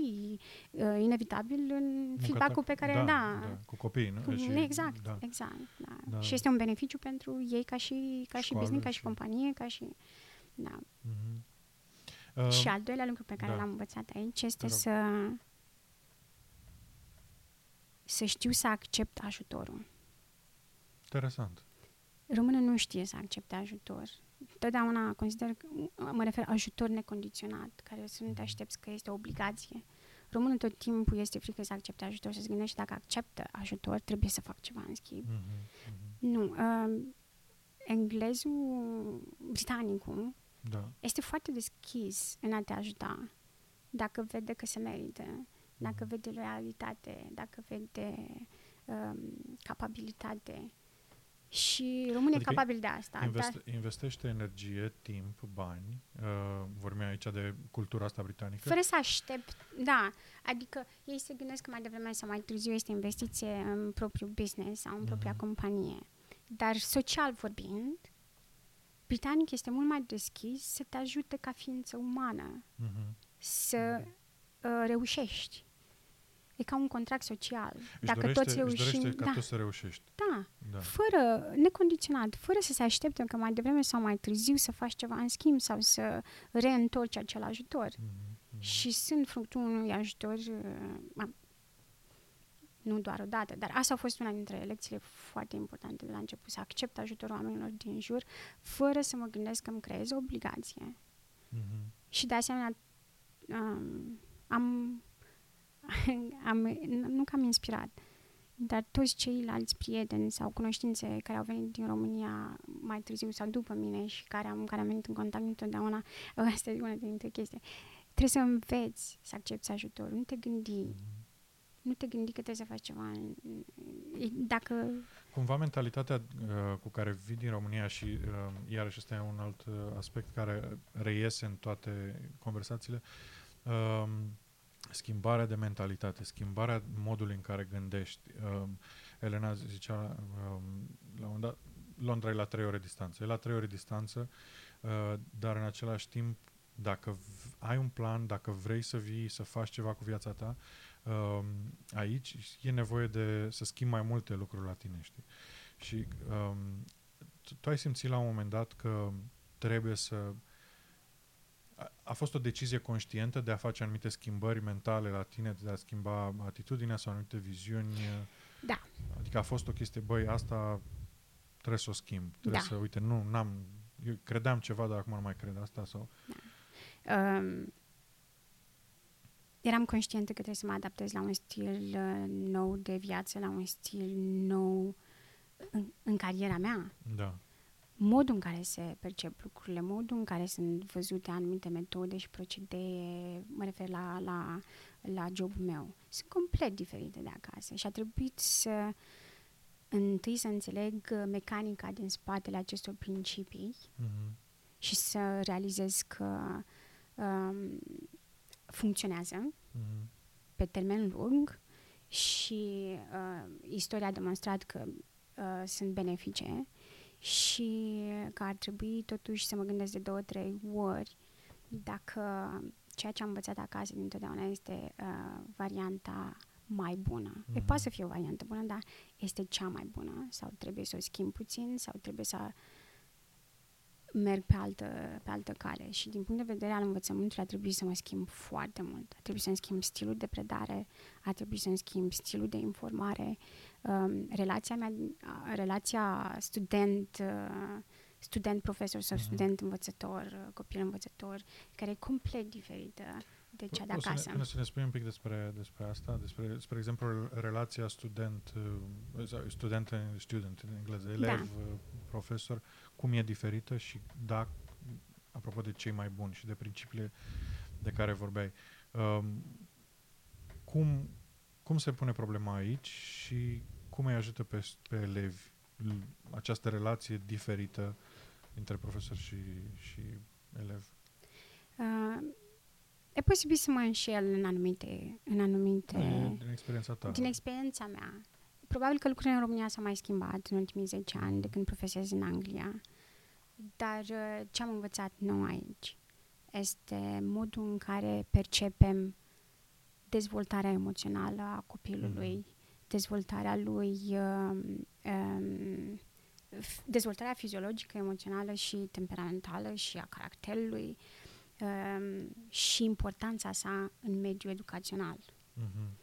uh, inevitabil în Munca feedback-ul ta- pe care da, da, da, cu copiii, nu? cu- Și- exact, Da. exact. Da. Da. Și este un beneficiu pentru ei ca și, ca și Școală business, ca și și- companie, ca și... Da. Mhm. Uh, și al doilea lucru pe care da. l-am învățat aici este rog. să să știu să accept ajutorul. Interesant. Românul nu știe să accepte ajutor. Totdeauna consider, mă refer ajutor necondiționat, care să nu te aștepți că este o obligație. Românul tot timpul este frică să accepte ajutor, să se gândește dacă acceptă ajutor, trebuie să fac ceva în schimb. Mm-hmm. Mm-hmm. Nu. Uh, englezul, britanicul, Da. este foarte deschis în a te ajuta. Dacă vede că se merită, dacă vede loialitate, dacă vede um, capabilitate. Și românul Adică e capabil de asta. Investe, dar investește energie, timp, bani. Uh, vorbim aici de cultura asta britanică. fără să aștept, da, adică ei se gândesc că mai devreme sau mai târziu este investiție în propriul business sau în propria Mhm. companie. Dar social vorbind, britanic este mult mai deschis să te ajute ca ființă umană. Mhm. să uh, reușești. E ca un contract social. Își Dacă dorește, toți își reușim, dorește ca da, tu să reușești. da, Da. fără, necondiționat, fără să se aștepte că mai devreme sau mai târziu să faci ceva în schimb sau să reîntorci acel ajutor. Mhm. Mhm. Și sunt fructul unui ajutor, uh, am- nu doar o dată, dar asta a fost una dintre lecțiile foarte importante de la început, să accept ajutorul oamenilor din jur, fără să mă gândesc că îmi creez o obligație. Mhm. Și de asemenea, um, am, am, nu că am inspirat, dar toți ceilalți prieteni sau cunoștințe care au venit din România mai târziu sau după mine și care am, care am venit în contact întotdeauna, asta e una dintre chestii. Trebuie să înveți să accepti ajutorul, nu te gândi, Mhm. nu te gândi că trebuie să faci ceva. în- e- Dacă, Cumva mentalitatea uh, cu care vii din România și uh, iarăși ăsta e un alt uh, aspect care reiese în toate conversațiile, uh, schimbarea de mentalitate, schimbarea modului în care gândești. Uh, Elena zicea uh, la un dat, Londra e la trei ore distanță. E la trei ore distanță, uh, dar în același timp, dacă v- ai un plan, dacă vrei să vii, să faci ceva cu viața ta, um, aici e nevoie de să schimbi mai multe lucruri la tine, știi? Și um, tu, tu ai simțit la un moment dat că trebuie să... A, a fost o decizie conștientă de a face anumite schimbări mentale la tine, de a schimba atitudinea sau anumite viziuni? Da. Adică a fost o chestie, băi, asta trebuie să o schimb. Trebuie Da. să, uite, nu, n-am... Eu credeam ceva, dar acum nu mai cred asta sau... um, eram conștientă că trebuie să mă adaptez la un stil uh, nou de viață, la un stil nou în, în cariera mea. Da. Modul în care se percep lucrurile, modul în care sunt văzute anumite metode și procedee, mă refer la, la, la jobul meu, sunt complet diferite de acasă și a trebuit să întâi să înțeleg uh, mecanica din spatele acestor principii Mhm. și să realizez că um, funcționează Mhm. pe termen lung și uh, istoria a demonstrat că uh, sunt benefice și că ar trebui totuși să mă gândesc de două, trei ori dacă ceea ce am învățat acasă dintotdeauna este uh, varianta mai bună. Mm-hmm. E Mhm. poate să fie o variantă bună, dar este cea mai bună sau trebuie să o schimb puțin sau trebuie să merg pe altă, pe altă cale și din punct de vedere al învățământului a trebuit să mă schimb foarte mult. A trebuit să-mi schimb stilul de predare, a trebuit să-mi schimb stilul de informare, um, relația mea, a- relația student, uh, student-profesor sau Mhm. student-învățător, uh, copil-învățător, care e complet diferită de cea de O să acasă. ne, să ne spui un pic despre, despre asta, despre, spre exemplu, relația student, uh, sau student, în- student în engleză, elev, uh, profesor, cum e diferită și da, apropo de cei mai buni și de principiile de care vorbeai, um, cum, cum se pune problema aici și cum îi ajută pe, pe elevi l- această relație diferită între profesor și, și elev? Uh, e posibil să mă înșel în anumite, în anumite Din, din experiența ta. Din experiența mea, probabil că lucrurile în România s-au mai schimbat în ultimii 10 ani de când profesez în Anglia, dar uh, ce am învățat nou aici este modul în care percepem dezvoltarea emoțională a copilului, Mhm. dezvoltarea lui, um, um, f- dezvoltarea fiziologică, emoțională și temperamentală și a caracterului um, și importanța sa în mediul educațional Mhm.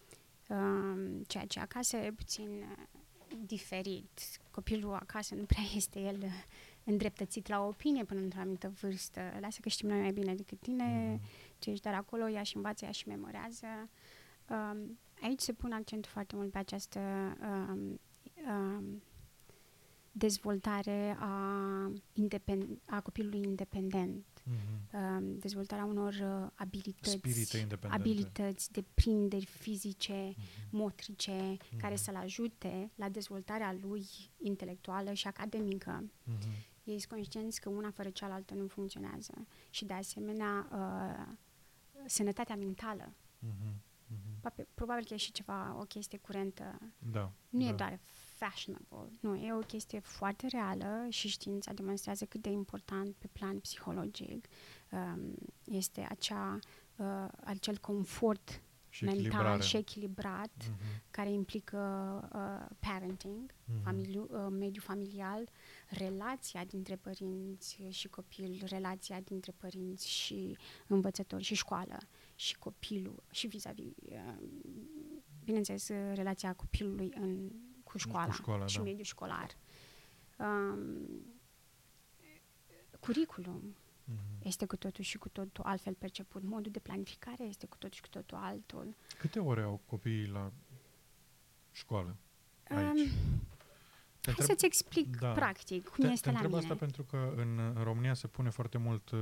um, ceea ce acasă e puțin uh, diferit. Copilul acasă nu prea este el uh, îndreptățit la o opinie până într-o anumită vârstă. Lasă că știm noi mai bine decât tine, mm-hmm. ce ești dar acolo, ea și învață, ea și memorează. Um, aici se pune accentul foarte mult pe această um, um, dezvoltare a, independ- a copilului independent, mm-hmm. uh, dezvoltarea unor uh, abilități, abilități de prinderi fizice, mm-hmm. motrice, mm-hmm. care să-l ajute la dezvoltarea lui intelectuală și academică. Mm-hmm. Ei sunt conștienți că una fără cealaltă nu funcționează și de asemenea uh, sănătatea mentală. Mm-hmm. Mm-hmm. Probabil că e și ceva, o chestie curentă. Da, nu da. e doar fashionable. Nu, e o chestie foarte reală și știința demonstrează cât de important pe plan psihologic um, este acea, uh, acel confort și mental echilibrare. și echilibrat uh-huh. care implică uh, parenting, uh-huh. familiu, uh, mediul familial, relația dintre părinți și copil, relația dintre părinți și învățători și școală și copilul și vis-a-vis, uh, bineînțeles, relația copilului în cu școala, cu școala și da. mediul școlar. Um, curriculum mm-hmm. este cu totul și cu totul altfel perceput. Modul de planificare este cu totul și cu totul altul. Câte ore au copiii la școală aici? Um, Hai întreb... să-ți explic da. practic cum te, este te la mine. asta pentru că în, în România se pune foarte mult... Uh,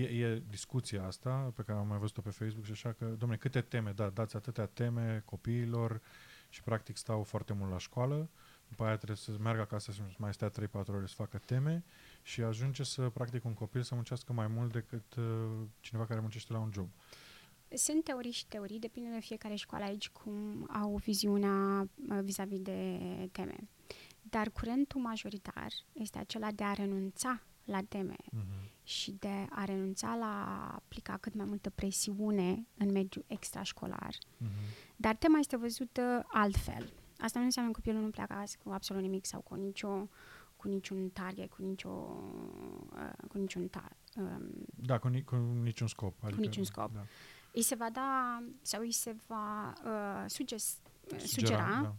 e, e discuția asta pe care am mai văzut-o pe Facebook și așa că, domne, câte teme, da, dați atâtea teme copiilor, și practic stau foarte mult la școală, după aia trebuie să meargă acasă și mai stea 3-4 ore să facă teme și ajunge să practic un copil să muncească mai mult decât uh, cineva care muncește la un job. Sunt teorii și teorii, depinde de fiecare școală aici cum au viziunea uh, vis-a-vis de teme. Dar curentul majoritar este acela de a renunța la teme uh-huh. Și de a renunța la a aplica cât mai multă presiune în mediul extrașcolar. Uh-huh. Dar tema este văzută altfel. Asta nu înseamnă că copilul nu pleacă acasă cu absolut nimic sau cu nicio cu niciun target, cu nicio uh, cu niciun tar, um, Da, cu, ni- cu niciun scop. Adică, cu niciun scop. Da. Îi se va da sau îi se va uh, suges, sugera, sugera da.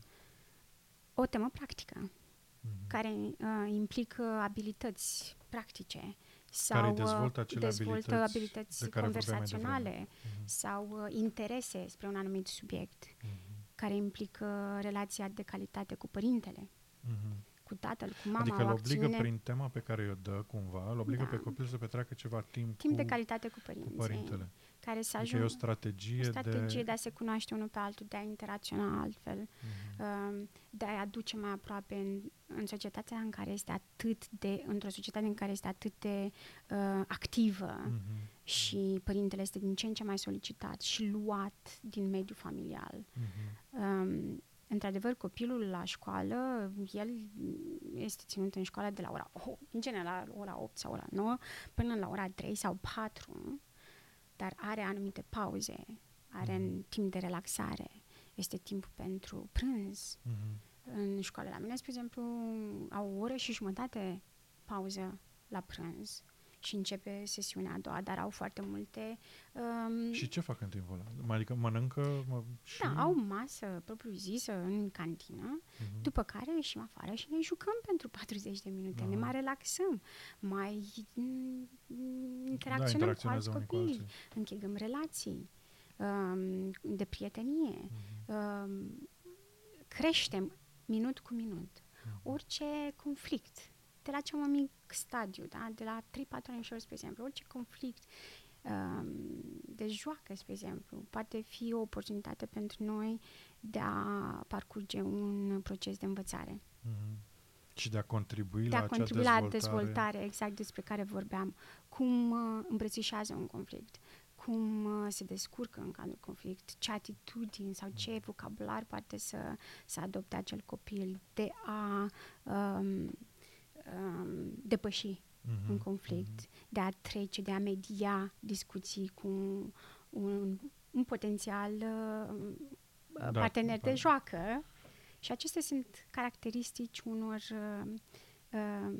o temă practică mm-hmm. care uh, implică abilități practice sau care dezvoltă, acele dezvoltă abilități, abilități de conversaționale mm-hmm. sau uh, interese spre un anumit subiect, mm-hmm. care implică relația de calitate cu părintele. Mm-hmm cu tatăl, cu mama, Adică îl obligă acțiune... prin tema pe care o dă cumva, îl obligă da. pe copil să petreacă ceva timp Timp cu, de calitate cu, părinții, cu părintele. Care să adică ajungă... e o strategie, o strategie de... de a se cunoaște unul pe altul, de a interacționa altfel, mm-hmm. de a-i aduce mai aproape în, în societatea în care este atât de, într-o societate în care este atât de uh, activă mm-hmm. și părintele este din ce în ce mai solicitat și luat din mediul familial. Mm-hmm. Um, într-adevăr, copilul la școală, el este ținut în școală de la ora 8, în general la ora 8 sau ora 9, până la ora 3 sau 4, dar are anumite pauze, are mm. timp de relaxare, este timp pentru prânz. Mm-hmm. În școală la mine, spre exemplu, au o oră și jumătate pauză la prânz și începe sesiunea a doua, dar au foarte multe... Um, și ce fac în timpul ăla? Adică mănâncă mă, și... Da, au masă propriu-zisă în cantină, uh-huh. după care ieșim afară și ne jucăm pentru 40 de minute, uh-huh. ne mai relaxăm, mai mm, interacționăm da, cu alți copii, închegăm relații um, de prietenie, uh-huh. um, creștem minut cu minut. Uh-huh. Orice conflict de la cel mai mic stadiu, da? de la 3-4 ani și spre exemplu, orice conflict um, de joacă, spre exemplu, poate fi o oportunitate pentru noi de a parcurge un proces de învățare. Mm-hmm. Și de a contribui de la a contribui acea dezvoltare. la dezvoltare, exact despre care vorbeam. Cum uh, îmbrățișează un conflict, cum uh, se descurcă în cadrul conflict, ce atitudini sau ce mm. vocabular poate să, să adopte acel copil de a um, um, depăși uh-huh, un conflict, uh-huh. de a trece, de a media discuții cu un, un potențial uh, da, partener da. de joacă. Și acestea sunt caracteristici unor uh, uh,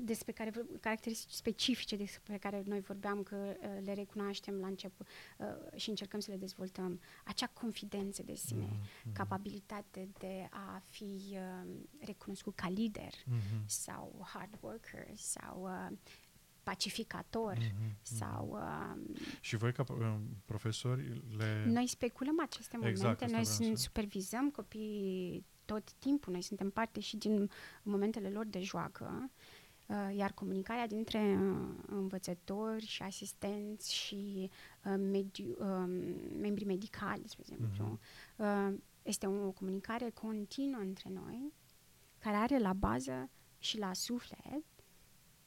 despre care, caracteristici specifice despre care noi vorbeam că uh, le recunoaștem la început uh, și încercăm să le dezvoltăm. Acea confidență de sine, mm-hmm. capabilitate de a fi uh, recunoscut ca lider mm-hmm. sau hard worker sau uh, pacificator mm-hmm. sau... Uh, și voi ca uh, profesori le... Noi speculăm aceste exact, momente, noi sunt, supervizăm copiii tot timpul, noi suntem parte și din momentele lor de joacă Uh, iar comunicarea dintre uh, învățători și asistenți și uh, mediu, membrii medicali, spre exemplu, uh-huh. este o comunicare continuă între noi, care are la bază și la suflet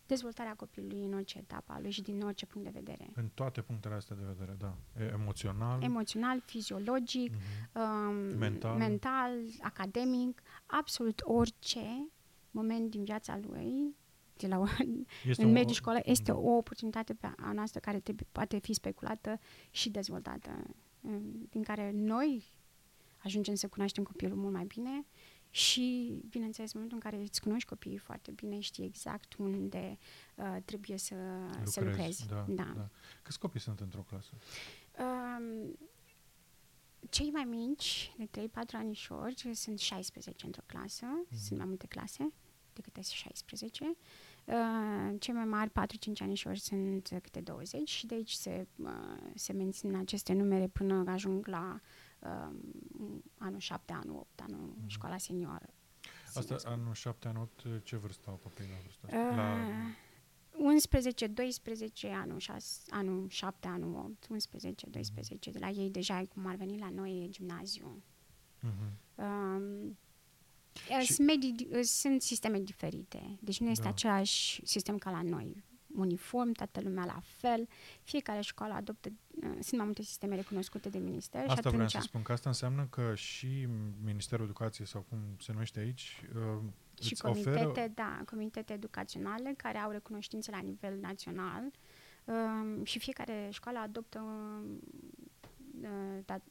dezvoltarea copilului în orice etapă a lui și din orice punct de vedere. În toate punctele astea de vedere, da. E emoțional. Emoțional, fiziologic, uh-huh. um, mental. mental, academic, absolut orice moment din viața lui de la, este în mediul școală, este da. o oportunitate pe a noastră care te, poate fi speculată și dezvoltată, din care noi ajungem să cunoaștem copilul mult mai bine și, bineînțeles, în momentul în care îți cunoști copiii foarte bine, știi exact unde uh, trebuie să lucrezi. Să lucrezi. Da, da. Da. Câți copii sunt într-o clasă? Um, cei mai mici, de 3-4 anișori, sunt 16 într-o clasă, mm-hmm. sunt mai multe clase decât 16. Uh, cei mai mari, 4-5 anișori, sunt câte 20 și de aici se, uh, se mențin aceste numere până ajung la uh, anul 7, anul 8, anul mm-hmm. școala senioară. Asta, anul 7, anul 8, ce vârstă au copiii la vârsta asta? Uh, la... 11, 12, anul, 6, anul 7, anul 8, 11, 12, mm-hmm. de la ei deja cum ar veni la noi e gimnaziu. Mm-hmm. Um, și... Sunt, medii, sunt sisteme diferite, deci nu este da. același sistem ca la noi. Uniform, toată lumea la fel, fiecare școală adoptă, uh, sunt mai multe sisteme recunoscute de minister. Asta și atunci... vreau să spun, că asta înseamnă că și Ministerul Educației, sau cum se numește aici, uh, și comitete, oferă... da, comitete educaționale care au recunoștințe la nivel național uh, și fiecare școală adoptă da,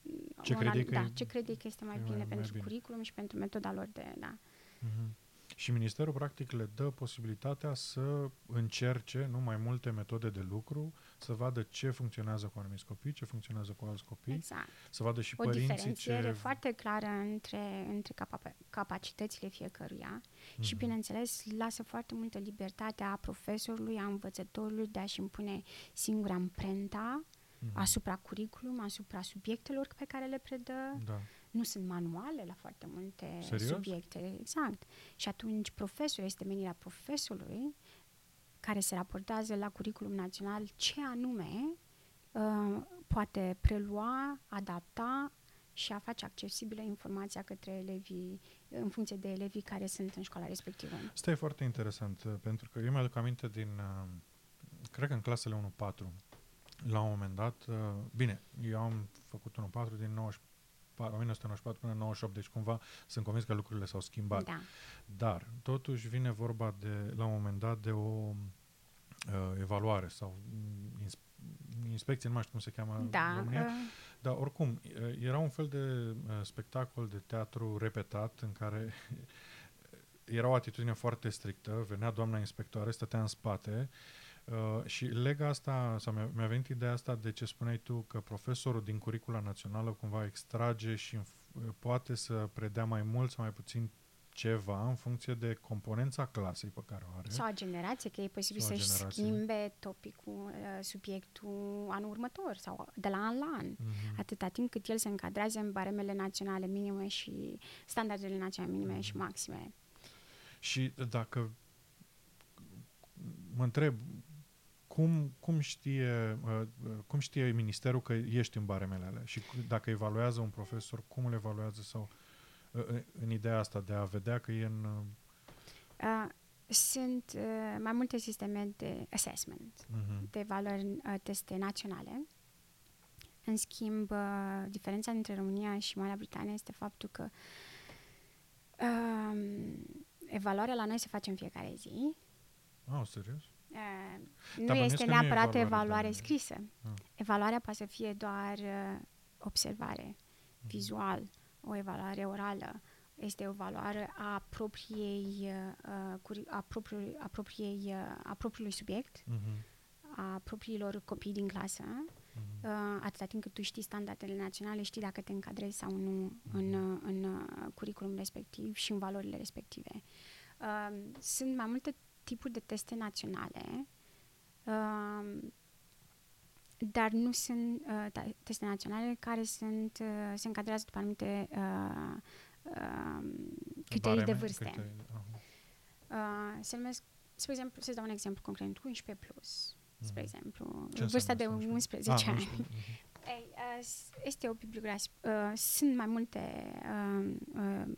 ce crede că, da, ce crede că este mai bine mai, pentru mai bine. curriculum și pentru metoda lor de, da. Uh-huh. Și ministerul practic le dă posibilitatea să încerce nu mai multe metode de lucru, să vadă ce funcționează cu anumiți copii, ce funcționează cu alți copii, exact. să vadă și o părinții diferențiere ce... foarte clară între, între capa- capacitățile fiecăruia uh-huh. și, mhm. bineînțeles, lasă foarte multă libertate a profesorului, a învățătorului de a-și impune singura amprenta uh-huh. asupra curriculum, asupra subiectelor pe care le predă. Da. Nu sunt manuale la foarte multe Serios? subiecte. Exact. Și atunci profesorul este menirea profesorului care se raportează la curriculum național ce anume uh, poate prelua, adapta și a face accesibilă informația către elevii în funcție de elevii care sunt în școala respectivă. Asta e foarte interesant, uh, pentru că eu mi-aduc aminte din, uh, cred că în clasele 1-4, la un moment dat, uh, bine, eu am făcut 1.4 din 90, 1994 până 98, deci cumva sunt convins că lucrurile s-au schimbat. Da. Dar, totuși, vine vorba de, la un moment dat de o uh, evaluare sau ins- inspecție, nu mai știu cum se cheamă da, în România. Uh. Dar, oricum, uh, era un fel de uh, spectacol de teatru repetat în care era o atitudine foarte strictă, venea doamna inspectoare, stătea în spate Uh, și lega asta, sau mi-a, mi-a venit ideea asta de ce spuneai tu, că profesorul din curicula națională cumva extrage și poate să predea mai mult sau mai puțin ceva în funcție de componența clasei pe care o are. Sau a generație, că e posibil să-și schimbe topicul, uh, subiectul anul următor sau de la an la an. Mm-hmm. Atâta timp cât el se încadrează în baremele naționale minime și standardele naționale minime mm-hmm. și maxime. Și dacă mă întreb, cum, cum, știe, uh, uh, cum știe ministerul că ești în baremele alea? Și dacă evaluează un profesor, cum îl evaluează sau uh, în ideea asta de a vedea că e în... Uh, sunt uh, mai multe sisteme de assessment, uh-huh. de evaluări uh, teste naționale. În schimb, uh, diferența între România și Marea Britanie este faptul că uh, evaluarea la noi se face în fiecare zi. Oh, serios? Uh, nu Dar este neapărat nu evaluare, evaluare scrisă. Ah. Evaluarea poate să fie doar uh, observare, mm. vizual, o evaluare orală, este o valoare a propriei, uh, a, propriului, a, propriei, uh, a propriului subiect, Mhm. a propriilor copii din clasă, Mhm. uh, atâta timp cât tu știi standardele naționale, știi dacă te încadrezi sau nu în, uh, în uh, curriculum respectiv și în valorile respective. Uh, sunt mai multe tipuri de teste naționale, uh, dar nu sunt uh, ta- teste naționale care sunt, uh, se încadrează după anumite uh, uh, criterii de Bareme? vârste. Criterii, aha. Uh, se numesc, spre exemplu, să dau un exemplu concret, 11 plus, spre Mhm. exemplu, Ce vârsta de înseamnă asta? 11 Ah, ani. 11, mhm. Ei, uh, s- este o bibliografie, uh, sunt mai multe uh, uh,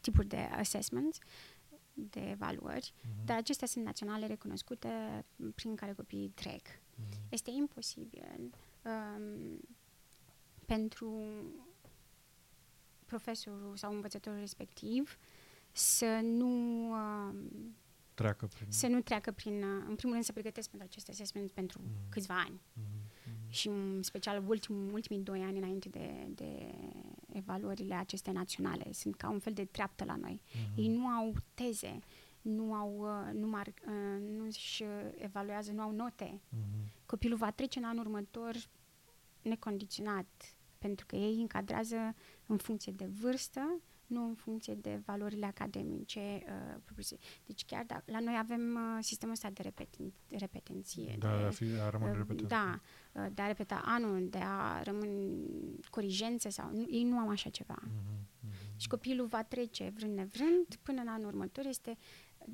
tipuri de assessments, de evaluări, Mhm. dar acestea sunt naționale recunoscute prin care copiii trec. Mhm. Este imposibil um, pentru profesorul sau învățătorul respectiv să nu um, Treacă prin... să nu treacă prin, uh, în primul rând să pregătesc pentru acest assessment pentru Mhm. câțiva ani Mhm. Mhm. și în special ultim, ultimii doi ani înainte de, de evaluările acestea naționale. Sunt ca un fel de treaptă la noi. Mhm. Ei nu au teze, nu au, uh, nu, mar, uh, nu își uh, evaluează, nu au note. Mhm. Copilul va trece în anul următor necondiționat, pentru că ei încadrează în funcție de vârstă, nu în funcție de valorile academice uh, propriu-zise. Deci chiar dacă la noi avem uh, sistemul ăsta de, repeten, de repetenție. Da, de, a, fi, a rămâne uh, repetat. Da, uh, de a repeta anul, de a rămâne corigențe sau... Nu, ei nu au așa ceva. Mhm. Mhm. Și copilul va trece vrând nevrând până în anul următor. Este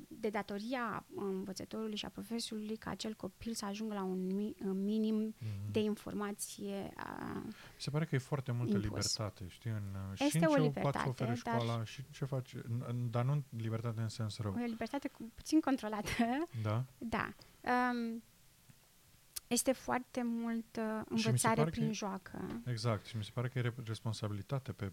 de datoria învățătorului și a profesorului ca acel copil să ajungă la un mi- un minim Mhm. de informație. A, Mi se pare că e foarte multă Impus. libertate, știi, în, Este și în o ce poate libertate, să ofere dar- școala și ce face, în- în- dar nu libertate în sens rău. o libertate cu, puțin controlată, Da? da. Um, este foarte mult uh, mi se învățare pare prin că- joacă. Exact. Și mi se pare că e re- responsabilitate pe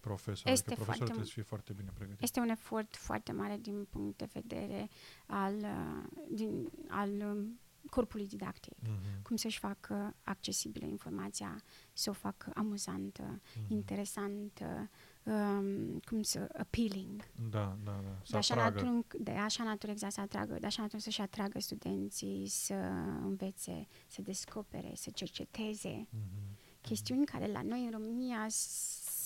profesor. Este Adică profesorul foarte trebuie să fie foarte bine pregătit. Este un efort foarte mare din punct de vedere al, uh, din, al um, corpului didactic. Mhm. Cum să-și facă accesibilă informația, să o facă amuzantă, Mhm. interesantă, um, cum să, appealing. Da, da, da. Să De așa, atragă. natură, de așa natură exact să atragă, de așa natură să-și atragă studenții să învețe, să descopere, să cerceteze. Mhm. Chestiuni care la noi în România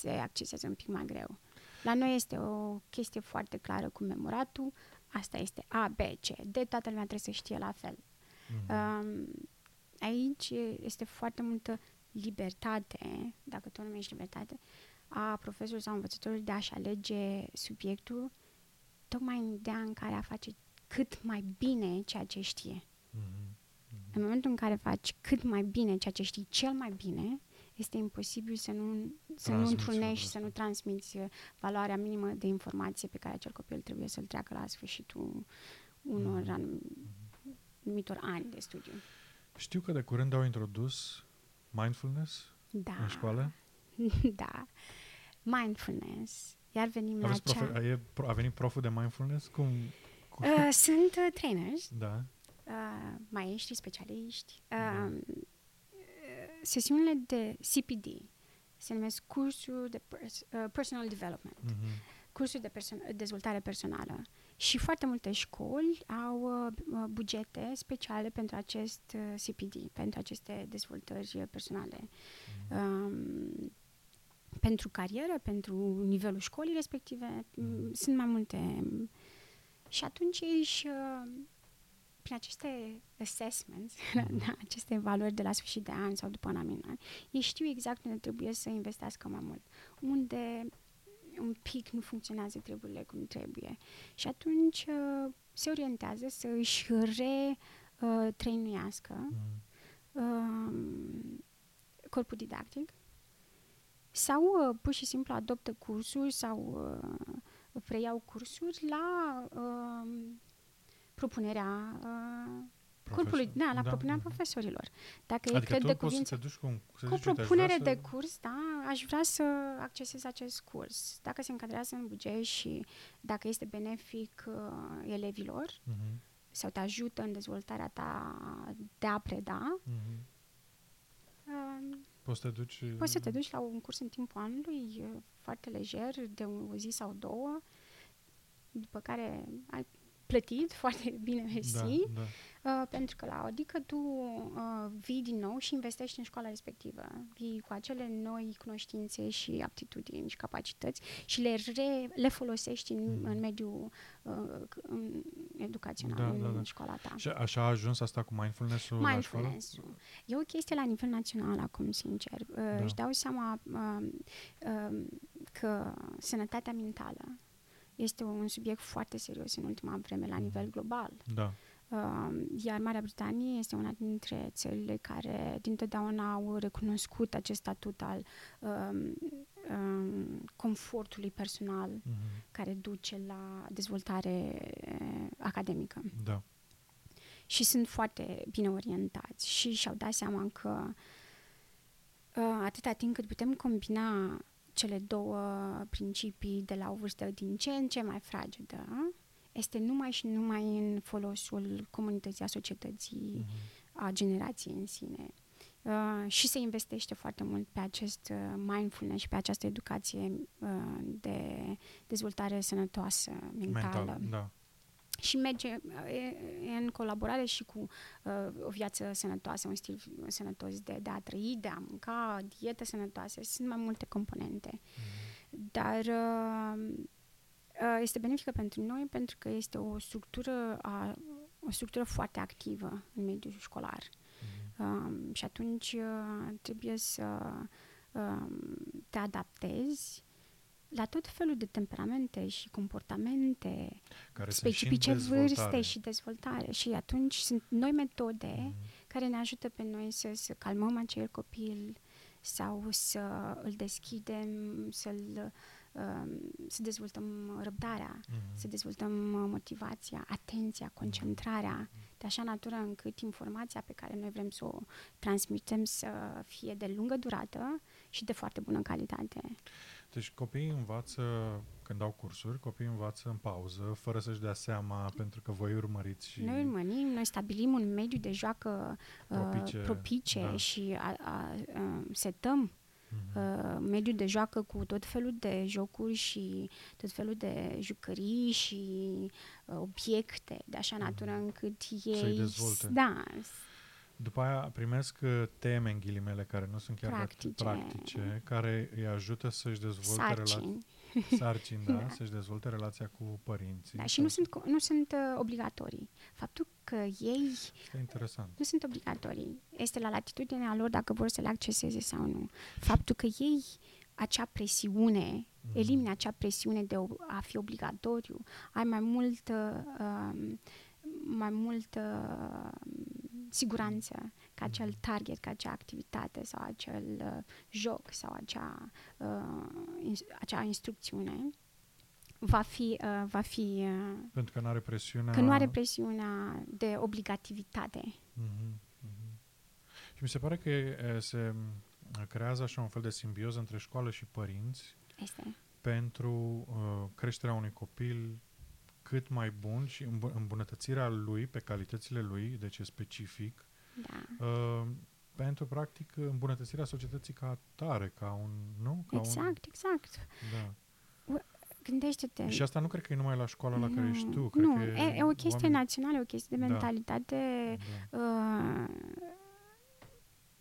se accesează un pic mai greu. La noi este o chestie foarte clară cu memoratul, asta este A, B, C, D, toată lumea trebuie să știe la fel. Mhm. Um, aici este foarte multă libertate, dacă tu o numești libertate, a profesorului sau învățătorului de a-și alege subiectul tocmai în ideea în care a face cât mai bine ceea ce știe. Mhm. În momentul în care faci cât mai bine ceea ce știi cel mai bine, este imposibil să nu, să nu Transmiți întrunești, lucrul să nu ăsta. transmiți uh, valoarea minimă de informație pe care acel copil trebuie să-l treacă la sfârșitul unor Mhm. anum- anumitor ani de studiu. Știu că de curând au introdus mindfulness Da. în școală. da. Mindfulness. Iar venim la Aveți cea... profe- e, pro- a venit proful de mindfulness? Cum? cum? Uh, sunt uh, trainers, Da. uh, maestri, specialiști. Da. Uh, sesiunile de CPD se numesc cursuri de pers- uh, personal development, Mhm. cursuri de perso- dezvoltare personală. Și foarte multe școli au uh, uh, bugete speciale pentru acest uh, CPD, pentru aceste dezvoltări uh, personale. Um, pentru carieră, pentru nivelul școlii respective, m, sunt mai multe. Și atunci ei își, uh, prin aceste assessments, aceste valori de la sfârșit de an sau după un anumit an, ei știu exact unde trebuie să investească mai mult. Unde un pic nu funcționează treburile cum trebuie. Și atunci uh, se orientează să își retrăinuiască Mhm. um, corpul didactic sau uh, pur și simplu adoptă cursuri sau uh, preiau cursuri la uh, propunerea uh, corpului, Profesor. da, la propunerea mhm. profesorilor. Dacă ei Adică cred tu de poți cuvință să te duci cu, un- să cu o zici, uite, aș propunere vrea de să... curs, da, aș vrea să accesez acest curs. Dacă se încadrează în buget și dacă este benefic uh, elevilor Mhm. sau te ajută în dezvoltarea ta de a preda, Mhm. uh, Poți să te duci... Poți să te duci la un curs în timpul anului, uh, foarte lejer, de o zi sau două, după care ai plătit foarte bine, mersi, Da, da. Uh, pentru că la adică tu uh, vii din nou și investești în școala respectivă. Vii cu acele noi cunoștințe și aptitudini și capacități și le, re, le folosești în, Mhm. în mediul uh, în educațional, Da, în da, da. școala ta. Și așa a ajuns asta cu mindfulness-ul la școală? Mindfulness-ul. E o chestie la nivel național acum, sincer. Uh, Da. Își dau seama uh, uh, că sănătatea mentală este un subiect foarte serios în ultima vreme la nivel global. Da. Uh, iar Marea Britanie este una dintre țările care dintotdeauna au recunoscut acest statut al um, um, confortului personal Mhm. care duce la dezvoltare uh, academică. Da. Și sunt foarte bine orientați și și-au dat seama că uh, atâta timp cât putem combina cele două principii de la o vârstă din ce în ce mai fragedă, este numai și numai în folosul comunității, a societății, Mhm. a generației în sine. Uh, și se investește foarte mult pe acest uh, mindfulness și pe această educație uh, de dezvoltare sănătoasă mentală. Mental, da. Și merge e, e în colaborare și cu uh, o viață sănătoasă, un stil sănătos de, de a trăi, de a mânca, dietă sănătoasă. Sunt mai multe componente. Mhm. Dar uh, uh, este benefică pentru noi pentru că este o structură, a, o structură foarte activă în mediul școlar. Mhm. Um, și atunci uh, trebuie să um, te adaptezi la tot felul de temperamente și comportamente Care sunt și în specifice dezvoltare. vârste și dezvoltare. Și atunci sunt noi metode Mhm. care ne ajută pe noi să, să calmăm acel copil sau să îl deschidem, să-l, um, să dezvoltăm răbdarea, Mhm. să dezvoltăm uh, motivația, atenția, concentrarea, de așa natură încât informația pe care noi vrem să o transmitem să fie de lungă durată și de foarte bună calitate. Deci copiii învață, când dau cursuri, copiii învață în pauză, fără să-și dea seama, pentru că voi urmăriți și... Noi urmărim, noi stabilim un mediu de joacă uh, Propice, propice da. și a, a, a, setăm Mhm. uh, mediul de joacă cu tot felul de jocuri și tot felul de jucării și uh, obiecte de așa natură încât ei... Să-i dezvolte. Da, După aia primesc uh, teme, în ghilimele, care nu sunt chiar Practice. practice care îi ajută să-și dezvolte relația... sarcini. Sarcini, da, Da. să-și dezvolte relația cu părinții. Da, și sau nu să- sunt, co- nu sunt uh, obligatorii. Faptul că ei Este interesant. nu sunt obligatorii. Este la latitudinea lor dacă vor să le acceseze sau nu. Faptul că ei acea presiune, Mhm. elimine acea presiune de o- a fi obligatoriu, ai mai multă um, mai multă um, siguranță că acel Mhm. target, că acea activitate sau acel uh, joc sau acea, uh, ins- acea instrucțiune va fi, uh, va fi uh, Pentru că nu are presiunea... că nu are presiunea de obligativitate. Mhm, mhm. Și mi se pare că e, se m, creează așa un fel de simbioză între școală și părinți Este. pentru uh, creșterea unui copil cât mai bun și îmbă- îmbunătățirea lui pe calitățile lui, deci e specific, Da. uh, pentru practic îmbunătățirea societății ca tare, ca un, nu? Ca Exact, exact. Un, da. Gândește-te. Și asta nu cred că e numai la școala la care Nu, ești tu, cred nu, că e, e o chestie oameni- națională, e o chestie de Da. mentalitate Da. uh,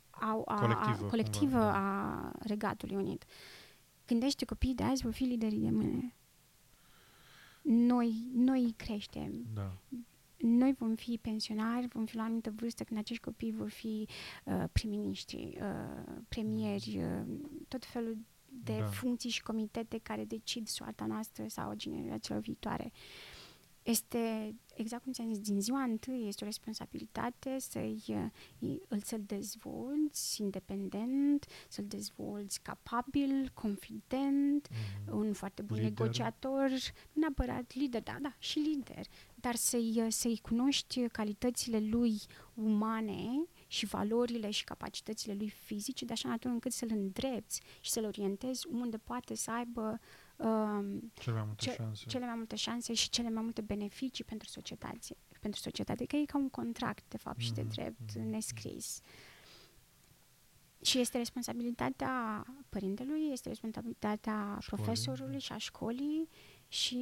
a, a, Colectivă, a, colectivă cumva, da. a Regatului Unit. Gândește copiii de azi vor fi liderii de mâine. Noi, noi îi creștem. Da. Noi vom fi pensionari, vom fi la o anumită vârstă când acești copii vor fi uh, prim-ministri, uh, premieri, uh, tot felul de Da. funcții și comitete care decid soarta noastră sau a generațiilor viitoare. Este, exact cum ți-am zis, din ziua întâi este o responsabilitate să-i, uh, îi- îl să-l dezvolți independent, să-l dezvolți capabil, confident, Mhm. un foarte bun Lider. negociator, nu neapărat lider, da, da, și lider, dar să-i, să-i cunoști calitățile lui umane și valorile și capacitățile lui fizice, de așa natură încât să-l îndrepți și să-l orientezi unde poate să aibă um, Cele mai multe Ce- șanse. cele mai multe șanse și cele mai multe beneficii pentru societate. Pentru societate, că e ca un contract, de fapt, și de Mhm, drept mhm, nescris. Și este responsabilitatea părintelui, este responsabilitatea Școlii. profesorului și a școlii și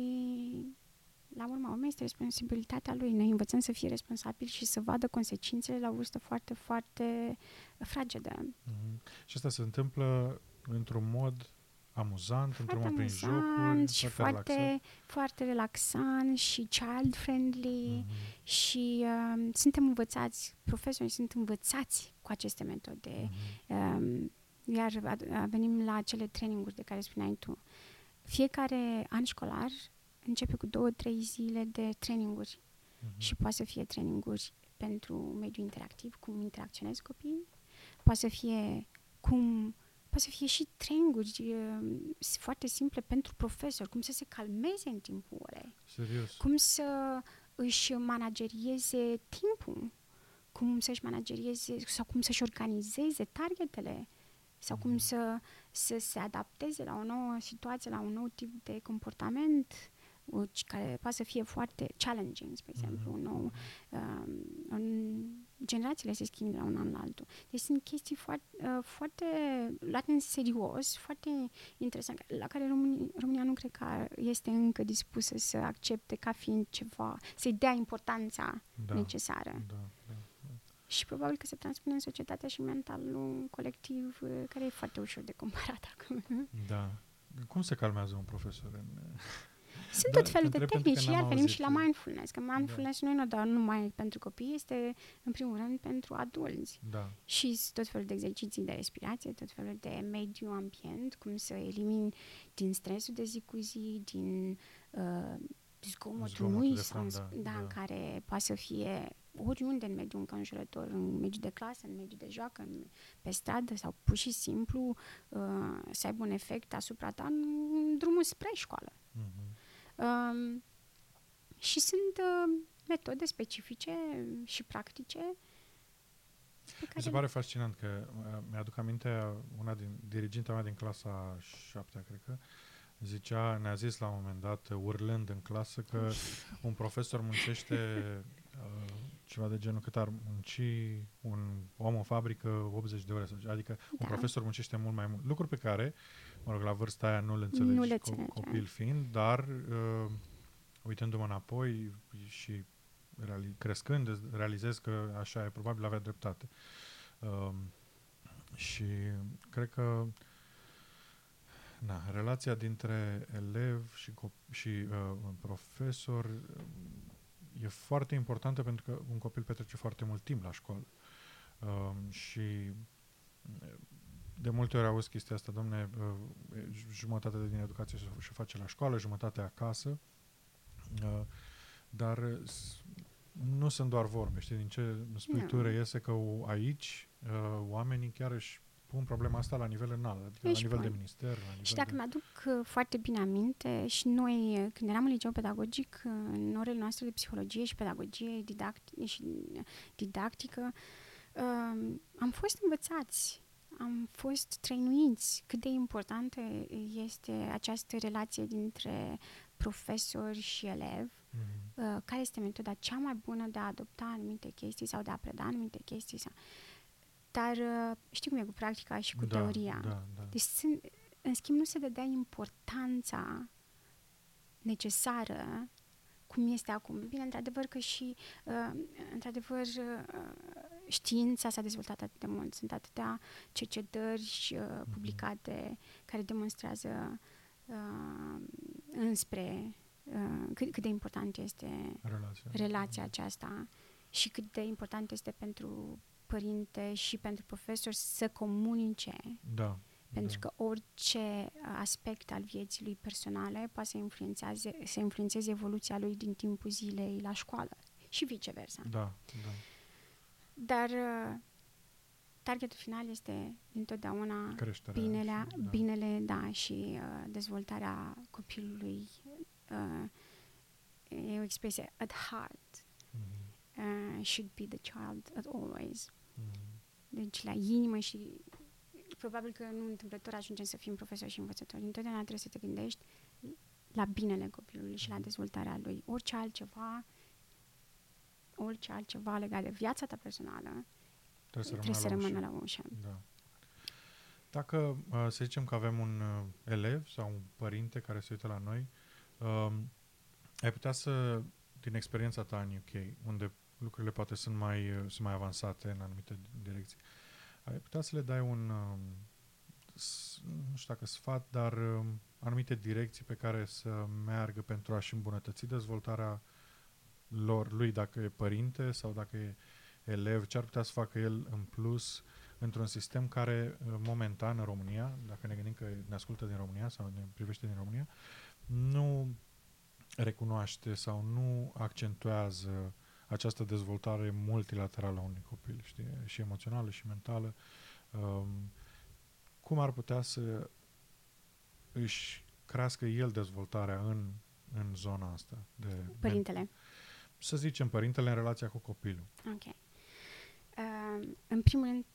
la urma urmei este responsabilitatea lui. Noi învățăm să fie responsabil și să vadă consecințele la o vârstă foarte, foarte fragedă. Mhm. Și asta se întâmplă într-un mod amuzant, într-un mod prin jocuri, amuzant și foarte, foarte, foarte relaxant și child-friendly Mhm. și uh, suntem învățați, profesorii sunt învățați cu aceste metode. Mhm. Um, iar a- a- venim la acele traininguri de care spuneai tu. Fiecare an școlar începe cu două, trei zile de traininguri Mhm. și poate să fie traininguri pentru mediul interactiv, cum interacționezi copiii, poate să fie cum poate să fie și traininguri uh, foarte simple pentru profesori, cum să se calmeze în timpul orei, Serios. cum să își managerieze timpul, cum să-și managerieze sau cum să-și organizeze targetele sau cum Mhm. să, să se adapteze la o nouă situație, la un nou tip de comportament uh, care poate să fie foarte challenging, spre exemplu, Mhm. un nou um, în generațiile se schimbă de la un an la altul. Deci sunt chestii foarte, uh, foarte luate în serios, foarte interesant, la care România, România nu cred că este încă dispusă să accepte ca fiind ceva, să-i dea importanța Da. necesară. Da, da. Și probabil că se transpune în societatea și mentalul colectiv, uh, care e foarte ușor de comparat acum. Da. Cum se calmează un profesor în... Sunt Da, tot felul te de întreb pentru tehnici, că iar n-am venim auzit, și la uh, mindfulness, că mindfulness nu e doar numai pentru copii, este în primul rând pentru adulți. Da. Și sunt tot felul de exerciții de respirație, tot felul de mediu ambient, cum să elimini din stresul de zi cu zi, din uh, zgomotul Zgomotul noise, de sau în fond, sp- da, da, da. care poate să fie oriunde în mediul înconjurător, în mediul de clasă, în mediul de joacă, în, pe stradă sau pur și simplu uh, să aibă un efect asupra ta în drumul spre școală. Mhm. Um, și sunt uh, metode specifice și practice pe Mi care se pare fascinant că uh, mi-aduc aminte una din diriginta mea din clasa șaptea, cred că, zicea, ne-a zis la un moment dat, uh, urlând în clasă, că un profesor muncește uh, ceva de genul cât ar munci un om în fabrică 80 de ore. sau- Adică un Da. profesor muncește mult mai mult. Lucruri pe care, mă rog, la vârsta aia nu le înțelegi Nu le co- înțelegi, copil fiind, dar uh, uitându-mă înapoi și reali- crescând, îți realizez că așa e, probabil avea dreptate. Um, și cred că na, relația dintre elev și, cop- și uh, profesor uh, e foarte importantă pentru că un copil petrece foarte mult timp la școală. Um, și uh, de multe ori auzi chestia asta, domne, uh, jumătate din educație se se face la școală, jumătate acasă, uh, dar uh, s- nu sunt doar vorbe, știi, din ce spui Nu. tu reiese că o- aici uh, oamenii chiar își pun problema asta la nivel înalt, adică Își la nivel pun. de minister, la nivel Și dacă de... mi-aduc uh, foarte bine aminte, și noi, uh, când eram în liceu pedagogic, uh, în orele noastre de psihologie și pedagogie didact- și uh, didactică, uh, am fost învățați, am fost trăinuiți cât de importantă este această relație dintre profesor și elev, Mhm. uh, care este metoda cea mai bună de a adopta anumite chestii sau de a preda anumite chestii. Sau... Dar uh, știi cum e cu practica și cu da, teoria. Da, da. Deci, sunt, în schimb, nu se dădea importanța necesară cum este acum. Bine, într-adevăr că și, uh, într-adevăr, uh, știința s-a dezvoltat atât de mult. Sunt atâtea cercetări uh, publicate care demonstrează uh, înspre uh, cât, cât de important este Relația. relația aceasta și cât de important este pentru părinte și pentru profesor să comunice Da. Pentru da. că orice aspect al vieții lui personale poate să influențeze, să influențeze evoluția lui din timpul zilei la școală și viceversa. Da, da. Dar uh, targetul final este întotdeauna Creșterea. binele, și- da. binele da, și uh, dezvoltarea copilului. Uh, e o expresie at heart Mhm. uh, should be the child at always. Mhm. Deci la inimă și probabil că nu întâmplător ajungem să fim profesori și învățători. Întotdeauna trebuie să te gândești la binele copilului și la dezvoltarea lui. Orice altceva, orice altceva legat de viața ta personală Trebuie să trebuie să rămână la rămână ușă. la ușă. Da. Dacă uh, să zicem că avem un uh, elev sau un părinte care se uită la noi, uh, ai putea să, din experiența ta în UK, unde lucrurile poate sunt mai, uh, sunt mai avansate în anumite direcții, ai putea să le dai un, uh, s- nu știu dacă sfat, dar uh, anumite direcții pe care să meargă pentru a-și îmbunătăți dezvoltarea lor, lui dacă e părinte sau dacă e elev, ce ar putea să facă el în plus într-un sistem care uh, momentan în România, dacă ne gândim că ne ascultă din România sau ne privește din România, nu recunoaște sau nu accentuează această dezvoltare multilaterală a unui copil, știi? și emoțională și mentală. Um, cum ar putea să își crească el dezvoltarea în, în zona asta? De Părintele. Să zicem, părintele în relația cu copilul. Ok. Uh, în primul rând,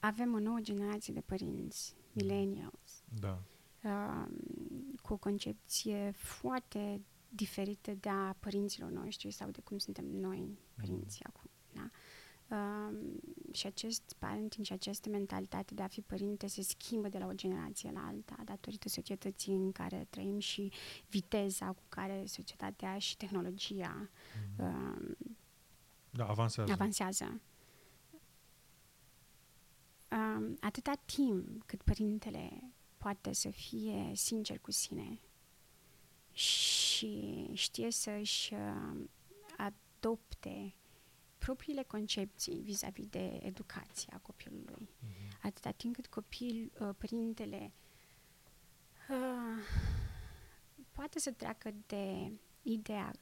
avem o nouă generație de părinți, millennials, Da. uh, cu o concepție foarte diferită de a părinților noștri sau de cum suntem noi părinții acum. Da? Uh, și acest parenting și această mentalitate de a fi părinte se schimbă de la o generație la alta datorită societății în care trăim și viteza cu care societatea și tehnologia uh, Da, avansează. avansează. Um, atâta timp cât părintele poate să fie sincer cu sine și știe să-și uh, adopte propriile concepții vis-a-vis de educația copilului. Mhm. Atâta timp cât copil, uh, părintele uh, poate să treacă de ideea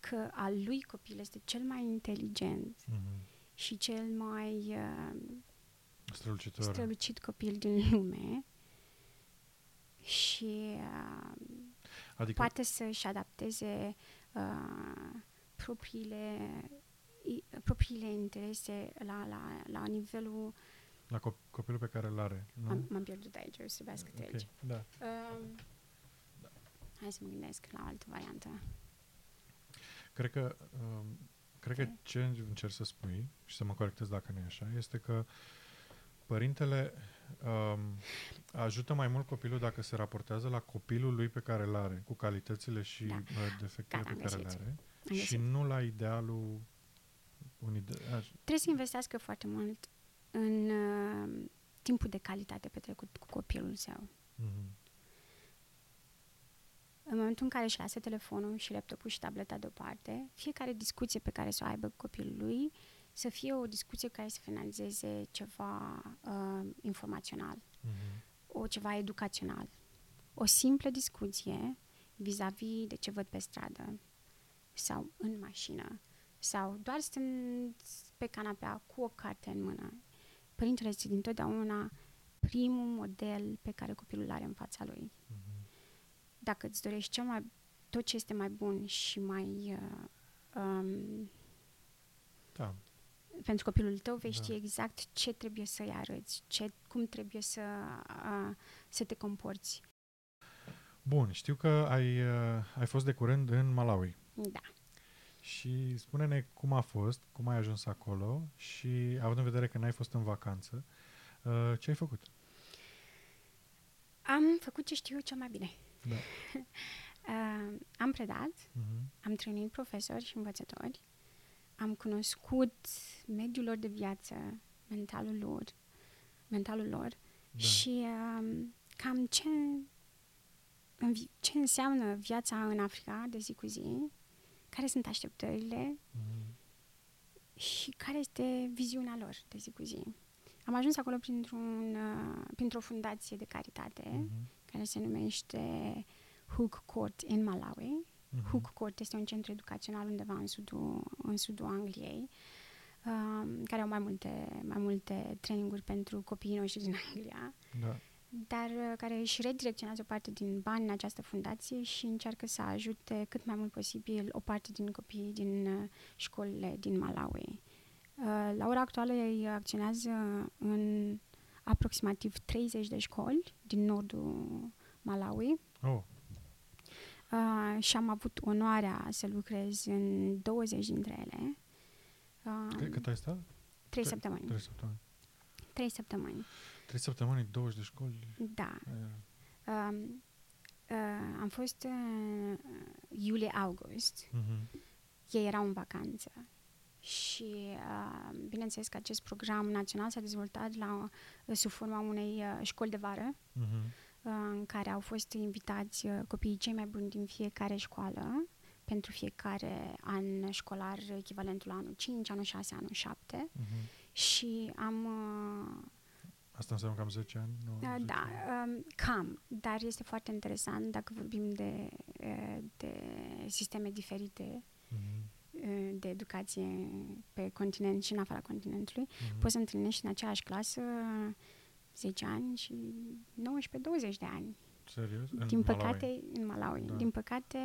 că al lui copil este cel mai inteligent Mhm. și cel mai uh, Strălucitor. strălucit copil din lume și uh, adică, poate să-și adapteze uh, propriile, i, propriile interese la, la, la nivelul... la cop- copilul pe care îl are. Nu? Am, m-am pierdut aici, o să trebuiască să Ok, treci. Da. Um, hai să mă gândesc la o altă variantă. Cred că, um, cred că Ok. ce încerc să spui, și să mă corectez dacă nu e așa, este că părintele um, ajută mai mult copilul dacă se raportează la copilul lui pe care îl are, cu calitățile și Da. uh, defectele Gata, pe am care le găsit. are, Am și găsit. nu la idealul un ide- aș- Trebuie să investească foarte mult în uh, timpul de calitate petrecut cu copilul său. mhm. În momentul în care își lasă telefonul și laptopul și tableta deoparte, fiecare discuție pe care să o aibă cu copilul lui să fie o discuție care să finalizeze ceva uh, informațional, Mhm. o ceva educațional. O simplă discuție vis-a-vis de ce văd pe stradă sau în mașină sau doar stând pe canapea cu o carte în mână. Părintele este dintotdeauna primul model pe care copilul îl are în fața lui Mhm. dacă îți dorești cel mai, tot ce este mai bun și mai uh, um, Da. Pentru copilul tău, vei Da. ști exact ce trebuie să-i arăți, ce, cum trebuie să, uh, să te comporți. Bun, știu că ai, uh, ai fost de curând în Malawi. Da. Și spune-ne cum a fost, cum ai ajuns acolo și, având în vedere că n-ai fost în vacanță, uh, ce ai făcut? Am făcut ce știu eu cel mai bine. Da. Uh, am predat, Mhm. am trăinit profesori și învățători, am cunoscut mediul lor de viață, mentalul lor, mentalul lor Da. și um, cam ce, învi- ce înseamnă viața în Africa de zi cu zi, care sunt așteptările Mhm. și care este viziunea lor de zi cu zi. Am ajuns acolo printr-un, uh, printr-o fundație de caritate Mhm. care se numește Hook Court în Malawi. Mhm. Hook Court este un centru educațional undeva în sudul, în sudul Angliei, um, care au mai multe, mai multe traininguri pentru copiii noștri din Anglia, Da. dar uh, care își redirecționează o parte din bani în această fundație și încearcă să ajute cât mai mult posibil o parte din copiii din uh, școlile din Malawi. Uh, La ora actuală ei acționează în aproximativ 30 de școli din nordul Malawi Oh, uh, și am avut onoarea să lucrez în 20 dintre ele. Uh, cât, cât ai stat? trei tre- săptămâni. Trei săptămâni. Trei săptămâni. Trei săptămâni, 20 de școli? Da. E, Um, uh, am fost uh, iulie-august. mhm. Ei erau în vacanță. Și uh, bineînțeles că acest program național s-a dezvoltat la, sub forma unei uh, școli de vară Mhm. Uh, în care au fost invitați uh, copiii cei mai buni din fiecare școală pentru fiecare an școlar, echivalentul la anul 5, anul 6, anul 7 Mhm. și am... Uh, Asta înseamnă cam 10 ani? Nu, da, 10 da, ani. um, cam, dar este foarte interesant dacă vorbim de, uh, de sisteme diferite Mhm. uh, de educație pe continent și în afara continentului. Mhm. Poți să întâlnești în aceeași clasă 10 ani și 19-20 de ani. Serios? În Din Malawi? păcate, în Malawi. Da. Din păcate,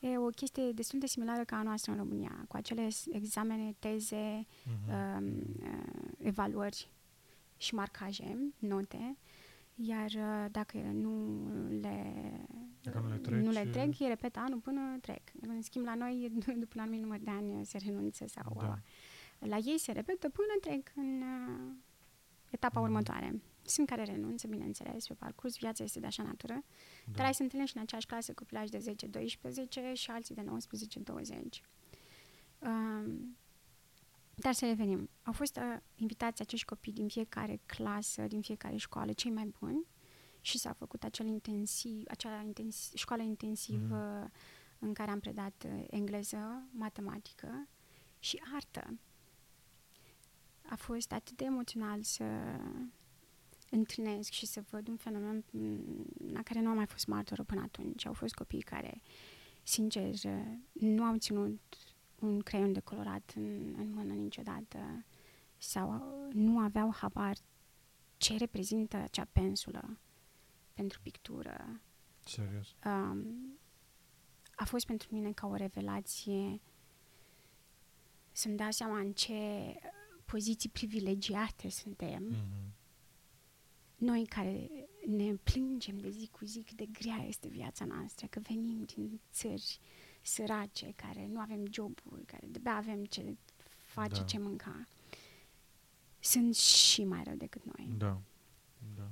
e o chestie destul de similară ca a noastră în România, cu acele s- examene, teze, Mhm. um, uh, evaluări și marcaje, note, iar uh, dacă nu le, Dacă nu le treci, nu le e- trec, ei repetă anul până trec. În schimb, la noi, după un anumit număr de ani, se renunță sau... Da. uh, La ei se repetă până trec în uh, etapa Mhm. următoare. Sunt care renunță, bineînțeles, pe parcurs, viața este de așa natură, Da. dar ai să întâlnești în aceeași clasă copilași de 10-12 și alții de 19-20. Um, dar să revenim. Au fost uh, invitați acești copii din fiecare clasă, din fiecare școală, cei mai buni și s-a făcut acel intensiv, acea intensi, școală intensivă în care am predat uh, engleză, matematică și artă. A fost atât de emoțional să întâlnesc și să văd un fenomen m, la care nu am mai fost martoră până atunci. Au fost copii care, sincer, uh, nu au ținut un creion de colorat în, în mână niciodată sau uh, nu aveau habar ce reprezintă acea pensulă pentru pictură. Serios? Um, a fost pentru mine ca o revelație să-mi dau seama în ce poziții privilegiate suntem. Mhm. Noi care ne plângem de zi cu zi cât de grea este viața noastră, că venim din țări sărace, care nu avem joburi, care de avem ce face, Da. ce mânca. Sunt și mai rău decât noi. Da. Da.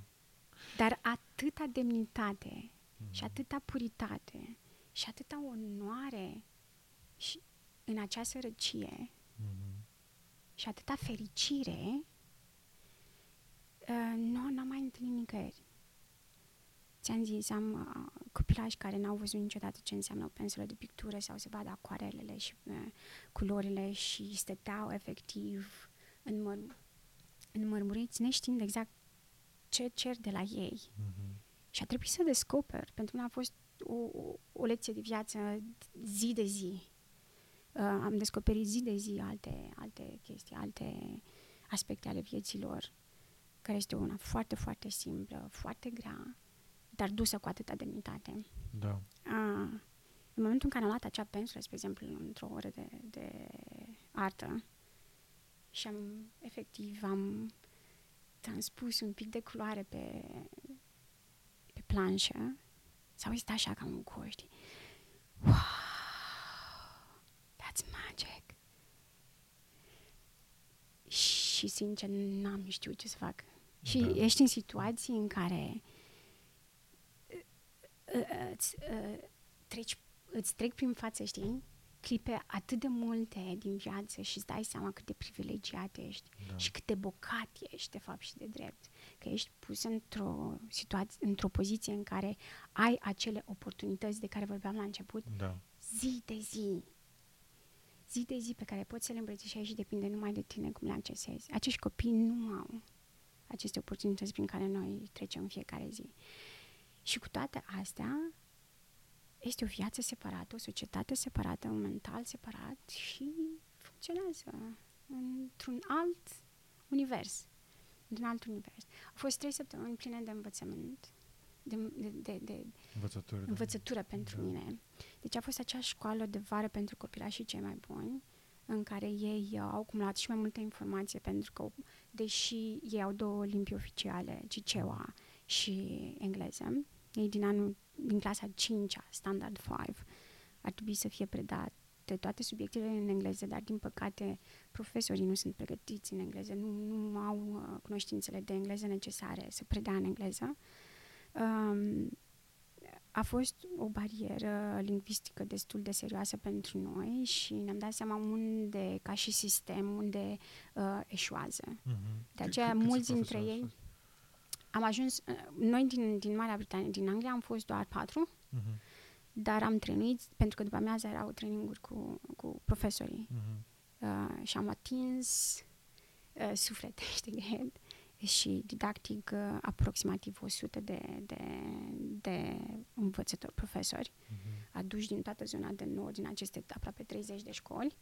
Dar atâta demnitate Mhm. și atâta puritate și atâta onoare și în acea sărăcie Mhm. și atâta fericire, uh, nu n-am mai întâlnit nicăieri. Ți-am zis, am uh, copilași care n-au văzut niciodată ce înseamnă o pensulă de pictură sau să vadă acoarelele și uh, culorile și stăteau efectiv înmăr- înmărmuriți, neștiind exact ce cer de la ei. Mhm. Și a trebuit să descoper. Pentru mine a fost o, o, o lecție de viață zi de zi. Uh, am descoperit zi de zi alte, alte chestii, alte aspecte ale vieții lor, care este una foarte, foarte simplă, foarte grea, dar dusă cu atâta demnitate. Da. Uh, în momentul în care am luat acea pensulă, spre exemplu, într-o oră de, de artă și am, efectiv, am transpus un pic de culoare pe, pe planșă, s-a uitat așa ca un cu, știi? Wow! That's magic! Și, sincer, n-am știut ce să fac. Și Da. ești în situații în care uh, îți, uh, treci, îți trec prin față, știi? Clipe atât de multe din viață și îți dai seama cât de privilegiat ești Da. și cât de bocat ești, de fapt, și de drept. Că ești pus într-o situație, într-o poziție în care ai acele oportunități de care vorbeam la început, Da. zi de zi. Zi de zi pe care poți să le îmbrățișezi și depinde numai de tine cum le accesezi. Acești copii nu au aceste oportunități prin care noi trecem în fiecare zi. Și cu toate astea, este o viață separată, o societate separată, un mental separat și funcționează într-un alt univers. Într-un alt univers. Au fost trei săptămâni pline de învățământ, de, de, de, de Învățături. da. învățătură pentru Da. mine. Deci a fost acea școală de vară pentru copilașii cei mai buni, în care ei uh, au acumulat și mai multă informație, pentru că, deși ei au două limbi oficiale, Cicewa și engleză, ei din anul, din clasa 5 standard 5, ar trebui să fie predat de toate subiectele în engleză, dar din păcate profesorii nu sunt pregătiți în engleză, nu, nu au uh, cunoștințele de engleză necesare să predea în engleză. Um, a fost o barieră lingvistică destul de serioasă pentru noi și ne-am dat seama unde, ca și sistem, unde uh, eșuează. Mm-hmm. De aceea, C- mulți dintre ei astăzi? am ajuns, uh, noi din, din Marea Britanie, din Anglia, am fost doar patru, Mm-hmm. dar am trăit, pentru că după amiază erau traininguri cu, cu profesorii Mm-hmm. uh, și am atins uh, suflete, știi, și didactic uh, aproximativ 100 de, de, de învățători, profesori, Mm-hmm. aduși din toată zona de nord, din aceste aproape 30 de școli,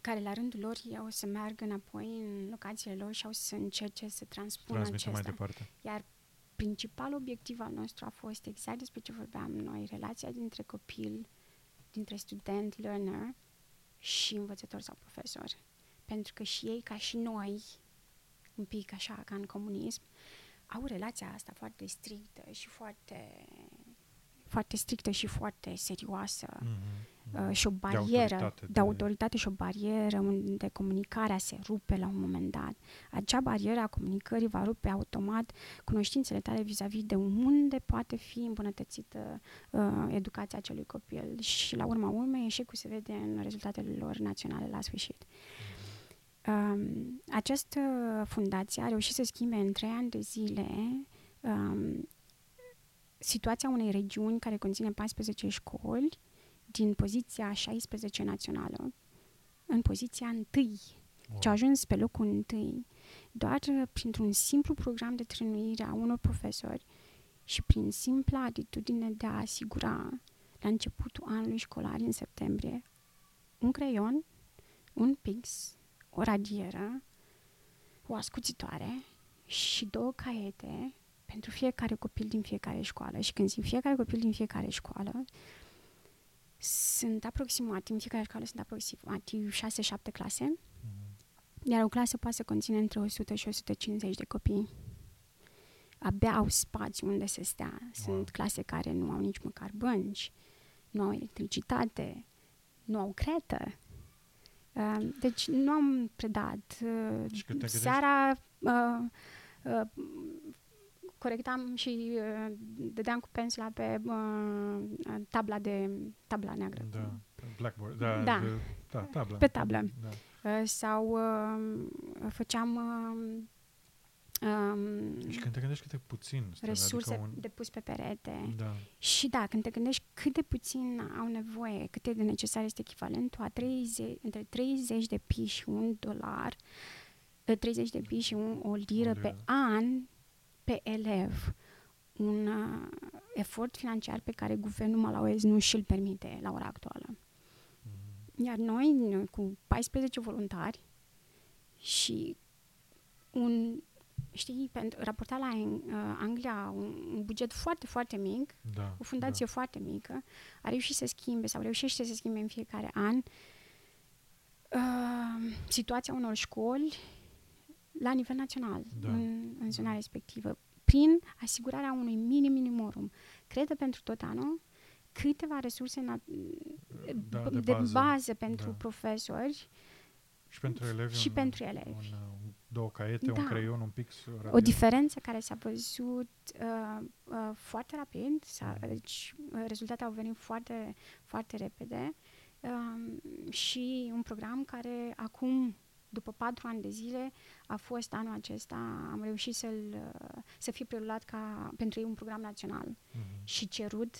care la rândul lor au să meargă înapoi în locațiile lor și au să încerce să transpună Transmitem mai acestea. departe. Iar principalul obiectiv al nostru a fost exact despre ce vorbeam noi, relația dintre copil, dintre student, learner și învățător sau profesor. Pentru că și ei, ca și noi, un pic așa ca în comunism, au relația asta foarte strictă și foarte foarte strictă și foarte serioasă Mm-hmm. uh, și o De barieră autoritate, de de- autoritate și o barieră unde comunicarea se rupe la un moment dat. Acea barieră a comunicării va rupe automat cunoștințele tale vis-a-vis de unde poate fi îmbunătățită uh, educația acelui copil și la urma urmei eșecul se vede în rezultatele lor naționale la sfârșit. Um, această fundație a reușit să schimbe în trei ani de zile um, situația unei regiuni care conține 14 școli din poziția 16 națională în poziția întâi. Ce a ajuns pe locul întâi doar uh, printr-un simplu program de trănuire a unor profesori și prin simpla atitudine de a asigura la începutul anului școlar în septembrie un creion, un pix, o radieră, o ascuțitoare și două caiete pentru fiecare copil din fiecare școală. Și când zic fiecare copil din fiecare școală, sunt aproximativ, în fiecare școală sunt aproximativ 6-7 clase, Mhm. iar o clasă poate să conține între 100 și 150 de copii. Abia au spațiu unde să stea. Sunt Wow. clase care nu au nici măcar bănci, nu au electricitate, nu au cretă. Uh, Deci nu am predat. Uh, Și când te gândești- Seara uh, uh, corectam și uh, dădeam cu pensula pe uh, tabla de tabla neagră. Da. Blackboard. Da. Da. De, da tabla. Pe tablă. Da. Uh, sau uh, făceam uh, um, Și când te gândești cât e puțin. Stella, resurse Adică un... de pus pe perete. Da. Și da, când te gândești cât de puțin au nevoie, cât de necesar este echivalentul a 30, între 30 de pi și un dolar, eh, 30 de pi și un, o liră O pe liră. an pe elev. Un uh, efort financiar pe care guvernul malauez nu și-l permite la ora actuală. Mhm. Iar noi, cu 14 voluntari și un, știi, pentru, raportat la uh, Anglia, un, un buget foarte, foarte mic, Da. o fundație foarte mică, a reușit să schimbe sau reușește să schimbe în fiecare an uh, situația unor școli la nivel național, Da. în, în zona respectivă, prin asigurarea unui minim minimorum. Credă pentru tot anul câteva resurse na- Da, de, de bază. bază pentru Da. profesori, Și pentru elevi. Și un, pentru elevi. Un, uh, două caiete, un Da. creion, un pix. o radier. diferență care s-a văzut uh, uh, foarte rapid, s-a, Mhm. deci uh, rezultatele au venit foarte, foarte repede um, și un program care acum, după patru ani de zile, a fost anul acesta, am reușit să-l, uh, să fie preluat ca pentru ei un program național Mhm. și cerut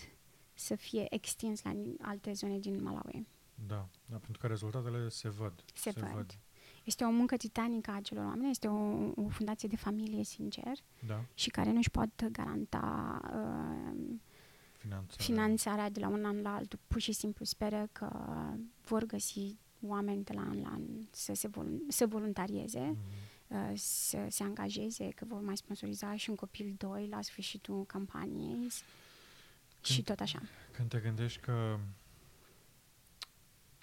să fie extins la alte zone din Malawi. Da, da, pentru că rezultatele se văd. Se, văd. Este o muncă titanică a acelor oameni, este o, o fundație de familie, sincer, Da, și care nu-și pot garanta uh, finanțarea. finanțarea de la un an la altul. Pur și simplu speră că vor găsi oameni de la an la an să se vol- să voluntarieze, Mhm. uh, să se angajeze, că vor mai sponsoriza și un copil doi la sfârșitul campaniei și Când- tot așa. Când te gândești că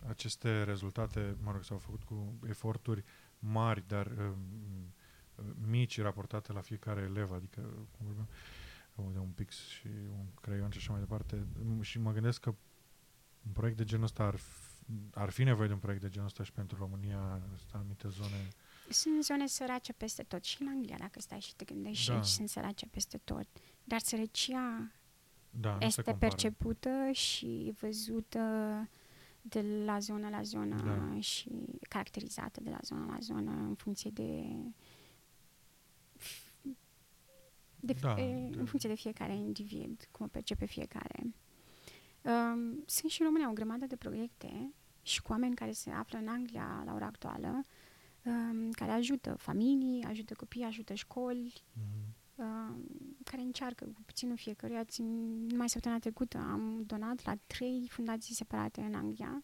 aceste rezultate, mă rog, s-au făcut cu eforturi mari, dar um, mici raportate la fiecare elev, adică, cum vorbeam, de un pix și un creion și așa mai departe, m- și mă gândesc că un proiect de genul ăsta ar, f- ar fi nevoie de un proiect de genul ăsta și pentru România, în anumite zone. Sunt zone sărace peste tot. Și în Anglia, dacă stai și te gândești, da. și aici sunt sărace peste tot. Dar sărăcia da, este percepută și văzută de la zonă la zonă da. și caracterizată de la zonă la zonă în funcție de de, da, e, de... în funcție de fiecare individ, cum o percepe fiecare. Um, sunt și în România o grămadă de proiecte și cu oameni care se află în Anglia la ora actuală, um, care ajută familii, ajută copii, ajută școli, mm-hmm. Um, care încearcă cu puținul fiecăruia. Țin, numai săptămâna trecută am donat la trei fundații separate în Anglia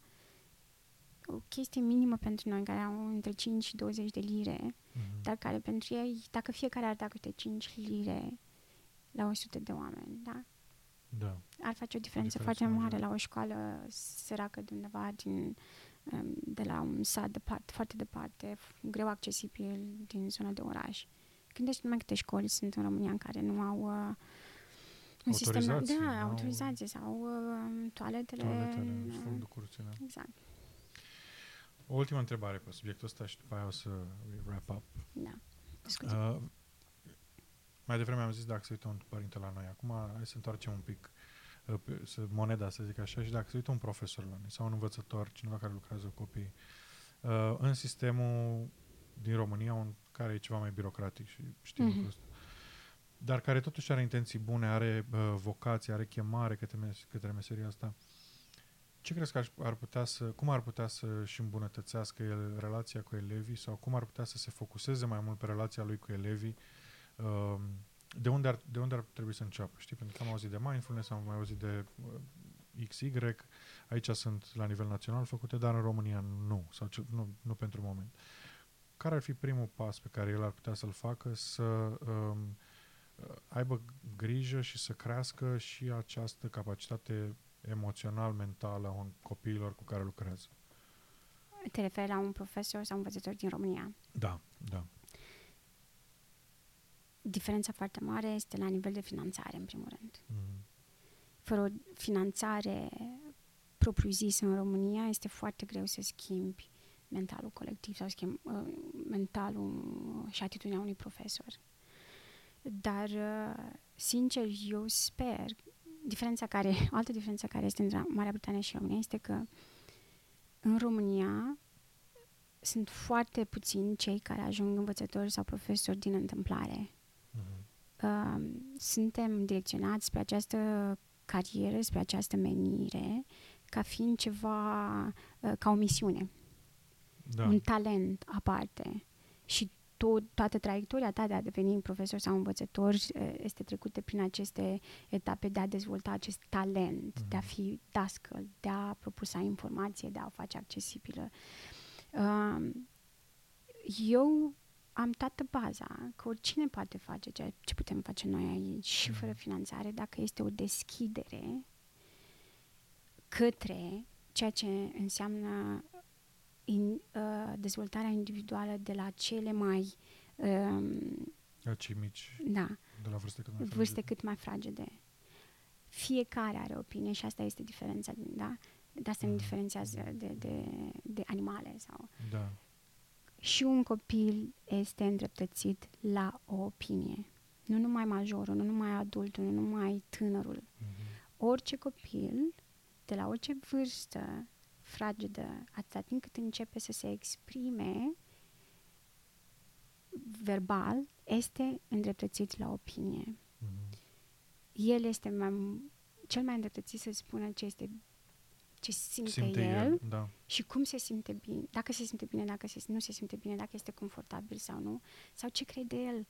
o chestie minimă pentru noi, care au între 5 și 20 de lire, mm-hmm. dar care pentru ei, dacă fiecare ar da câte 5 lire la 100 de oameni, da? Da. Ar face o diferență, o diferență foarte mare la o școală săracă de undeva din, um, de la un sat departe, foarte departe, greu accesibil din zona de oraș. Gândește numai câte școli sunt în România în care nu au uh, un sistem, da, autorizație sau uh, toaletele. Toaletele, fund de curțile. Exact. O ultimă întrebare pe subiectul ăsta și după aia o să wrap up. Da. Uh, mai devreme am zis dacă se uită un părinte la noi. Acum hai să întoarcem un pic uh, să, moneda, să zic așa, și dacă se uită un profesor la noi sau un învățător, cineva care lucrează cu copii, uh, în sistemul din România, un, care e ceva mai birocratic și știm mm-hmm. ăsta, dar care totuși are intenții bune, are uh, vocație, are chemare către, mes- către meseria asta, ce crezi că ar, putea să, cum ar putea să-și îmbunătățească el relația cu elevii sau cum ar putea să se focuseze mai mult pe relația lui cu elevii? Uh, de unde, ar, de unde ar trebui să înceapă? Știi? Pentru că am auzit de mindfulness, am mai auzit de uh, XY, aici sunt la nivel național făcute, dar în România nu, sau ce, nu, nu pentru moment. Care ar fi primul pas pe care el ar putea să-l facă să um, aibă grijă și să crească și această capacitate emoțional, mental a un copiilor cu care lucrează. Te referi la un profesor sau un învățător din România? Da, da. Diferența foarte mare este la nivel de finanțare, în primul rând. Mm. Fără o finanțare propriu-zisă în România, este foarte greu să schimbi mentalul colectiv sau schimbi uh, mentalul și atitudinea unui profesor. Dar, uh, sincer, eu sper diferența care, o altă diferență care este între Marea Britanie și România este că în România sunt foarte puțini cei care ajung învățători sau profesori din întâmplare. Uh-huh. Uh, suntem direcționați spre această carieră, spre această menire, ca fiind ceva, uh, ca o misiune. Da. Un talent aparte. Și tot, toată traiectoria ta de a deveni profesor sau învățător este trecută prin aceste etape de a dezvolta acest talent, mm-hmm. de a mhm. fi dascăl, de a propulsa informație, de a o face accesibilă. Eu am toată baza că oricine poate face ceea ce putem face noi aici și fără mhm. finanțare dacă este o deschidere către ceea ce înseamnă in, uh, dezvoltarea individuală de la cele mai um, cei mici, da, de la vârste cât mai vârste fragede. cât mai fragede. Fiecare are opinie și asta este diferența, da? De asta mm. ne diferențiază de, de, de animale sau... Da. Și un copil este îndreptățit la o opinie. Nu numai majorul, nu numai adultul, nu numai tânărul. Mm-hmm. Orice copil, de la orice vârstă, fragedă atâta timp cât începe să se exprime verbal, este îndreptățit la opinie. Mm-hmm. El este mai, cel mai îndreptățit să spună ce este ce simte, simte el, el da. și cum se simte bine, dacă se simte bine, dacă se, nu se simte bine, dacă este confortabil sau nu, sau ce crede el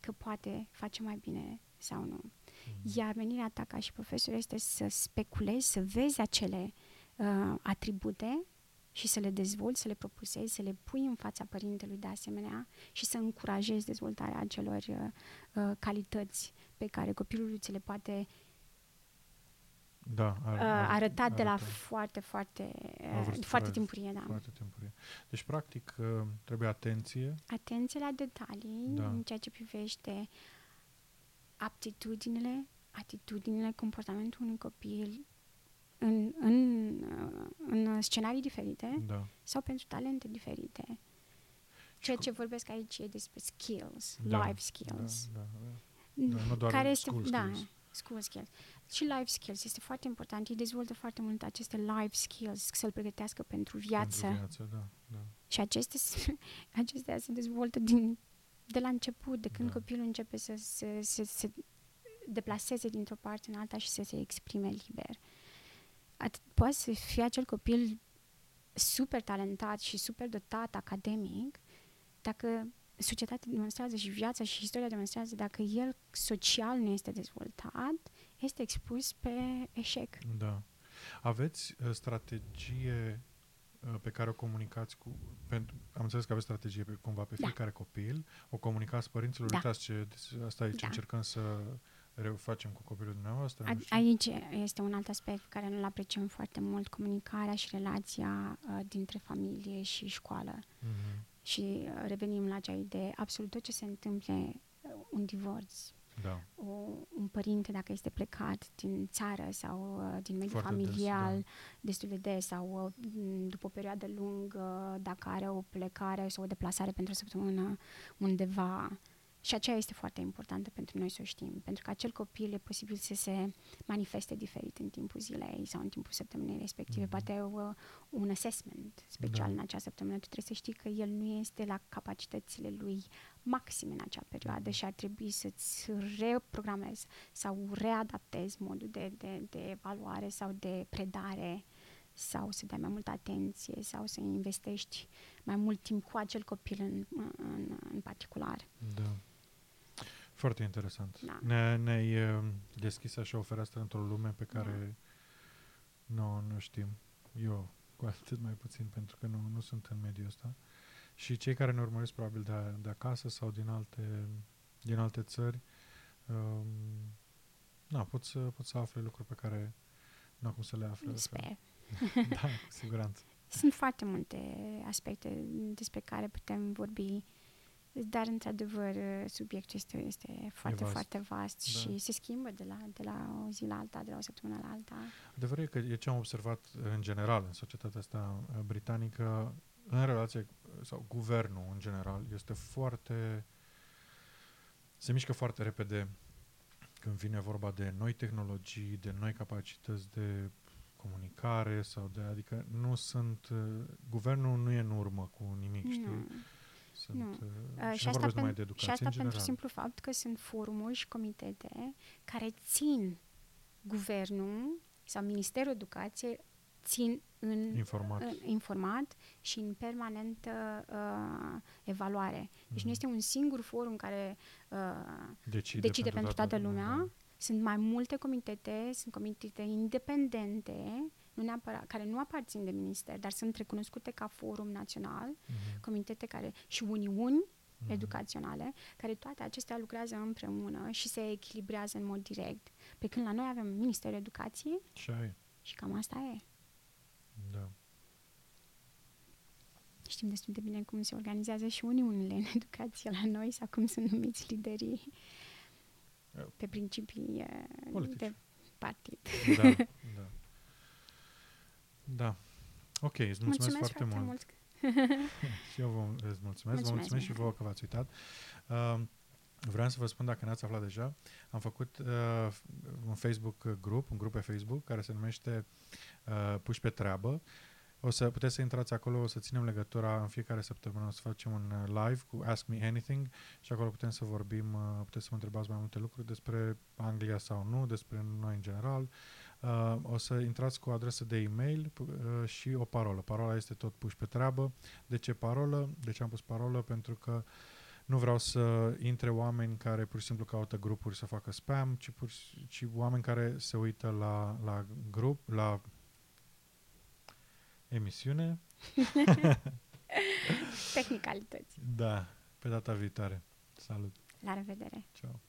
că poate face mai bine sau nu. Mm-hmm. Iar menirea ta ca și profesor este să speculezi, să vezi acele uh, atribute și să le dezvolți, să le propusezi, să le pui în fața părintelui de asemenea și să încurajezi dezvoltarea acelor uh, uh, calități pe care copilul ți le poate da, ar, uh, arăta de la foarte, foarte, uh, foarte timpurie. Da. Foarte timpurie. Deci, practic, uh, trebuie atenție. Atenție la detalii da. în ceea ce privește aptitudinile, atitudinile, comportamentul unui copil, în, în, uh, în scenarii diferite Da. sau pentru talente diferite. Ceea ce vorbesc aici e despre skills, Da, life skills. Da, da, da. Da, nu doar care este, school da, skills. school skills. Și life skills este foarte important. Ei dezvoltă foarte mult aceste life skills, să-l pregătească pentru viață. Pentru viață, da, da. Și aceste, s- acestea se dezvoltă din, de la început, de când Da. copilul începe să se, să, se deplaseze dintr-o parte în alta și să se exprime liber. At, poate să fie acel copil super talentat și super dotat academic, dacă societatea demonstrează și viața și istoria demonstrează, dacă el social nu este dezvoltat, este expus pe eșec. Da. Aveți uh, strategie uh, pe care o comunicați cu... Pentru, am înțeles că aveți strategie pe, cumva pe Da. fiecare copil, o comunicați părinților, Da. uitați ce, asta e ce Da. încercăm să reu- facem cu copilul dumneavoastră. nu A, știu. aici este un alt aspect care nu-l apreciem foarte mult, comunicarea și relația uh, dintre familie și școală. Mhm. Și uh, revenim la acea idee, absolut tot ce se întâmple, uh, un divorț, Da. o, un părinte dacă este plecat din țară sau uh, din mediul Foarte des, familial da. destul de des sau uh, m, după o perioadă lungă, dacă are o plecare sau o deplasare pentru o săptămână undeva. Și aceea este foarte importantă pentru noi să o știm, pentru că acel copil e posibil să se manifeste diferit în timpul zilei sau în timpul săptămânii respective. Mhm. Poate uh, un assessment special Da. în acea săptămână. Tu trebuie să știi că el nu este la capacitățile lui maxime în acea perioadă Mhm. și ar trebui să-ți reprogramezi sau readaptezi modul de, de, de evaluare sau de predare sau să dai mai multă atenție sau să investești mai mult timp cu acel copil în, în, în particular. Da. Foarte interesant. Da. Ne, ne-ai uh, deschis așa o fereastră într-o lume pe care nu, nu știm. Eu cu atât mai puțin, pentru că nu, nu sunt în mediul ăsta. Și cei care ne urmăresc probabil de, de acasă sau din alte, din alte țări, um, na, pot, să, pot să afle lucruri pe care nu au cum să le afle. Sper. da, cu siguranță. Sunt foarte multe aspecte despre care putem vorbi, dar, într-adevăr, subiectul este, este foarte, vast. foarte vast Da. și se schimbă de la, de la o zi la alta, de la o săptămână la alta. Adevărul e că e ce am observat în general în societatea asta uh, britanică, în relație sau guvernul în general, este foarte se mișcă foarte repede când vine vorba de noi tehnologii, de noi capacități de comunicare sau de, adică nu sunt, uh, guvernul nu e în urmă cu nimic, știi? Nu. Sunt, Nu. uh, Uh, și nu vorbesc numai de educație, și asta în pentru general. simplu fapt că sunt forumuri și comitete care țin guvernul sau Ministerul Educației țin în, Informat. în informat și în permanentă uh, evaluare. Deci Mhm. nu este un singur forum care uh, Decide, decide pentru toată lumea. da. Sunt mai multe comitete, sunt comitete independente, nu neapărat, care nu aparțin de minister, dar sunt recunoscute ca forum național, Mhm. comitete care și uniuni Mhm. educaționale, care toate acestea lucrează împreună și se echilibrează în mod direct. Pe când la noi avem Ministerul Educației Și ai, și cam asta e. da. Știm destul de bine cum se organizează și uniunile în educație la noi sau cum sunt numiți liderii Eu. pe principii eh, Politici. de partid. Da, da. Da. Ok, îți mulțumesc, foarte, mult. mult. Și eu vă îți mulțumesc. mulțumesc vă Mulțumesc, mulțumesc și Mihai. vouă că v-ați uitat. Uh, vreau să vă spun, dacă n-ați aflat deja, am făcut uh, un Facebook grup, un grup pe Facebook, care se numește uh, Puși pe treabă. O să puteți să intrați acolo, o să ținem legătura în fiecare săptămână, o să facem un uh, live cu Ask Me Anything și acolo putem să vorbim, uh, puteți să mă întrebați mai multe lucruri despre Anglia sau nu, despre noi în general. Uh, o să intrați cu o adresă de e-mail uh, și o parolă. Parola este tot puși pe treabă. De ce parolă? De ce am pus parolă? Pentru că nu vreau să intre oameni care pur și simplu caută grupuri să facă spam, ci, pur și, ci oameni care se uită la, la grup, la emisiune. Tehnicalități. Da, pe data viitoare. Salut! La revedere! Ciao!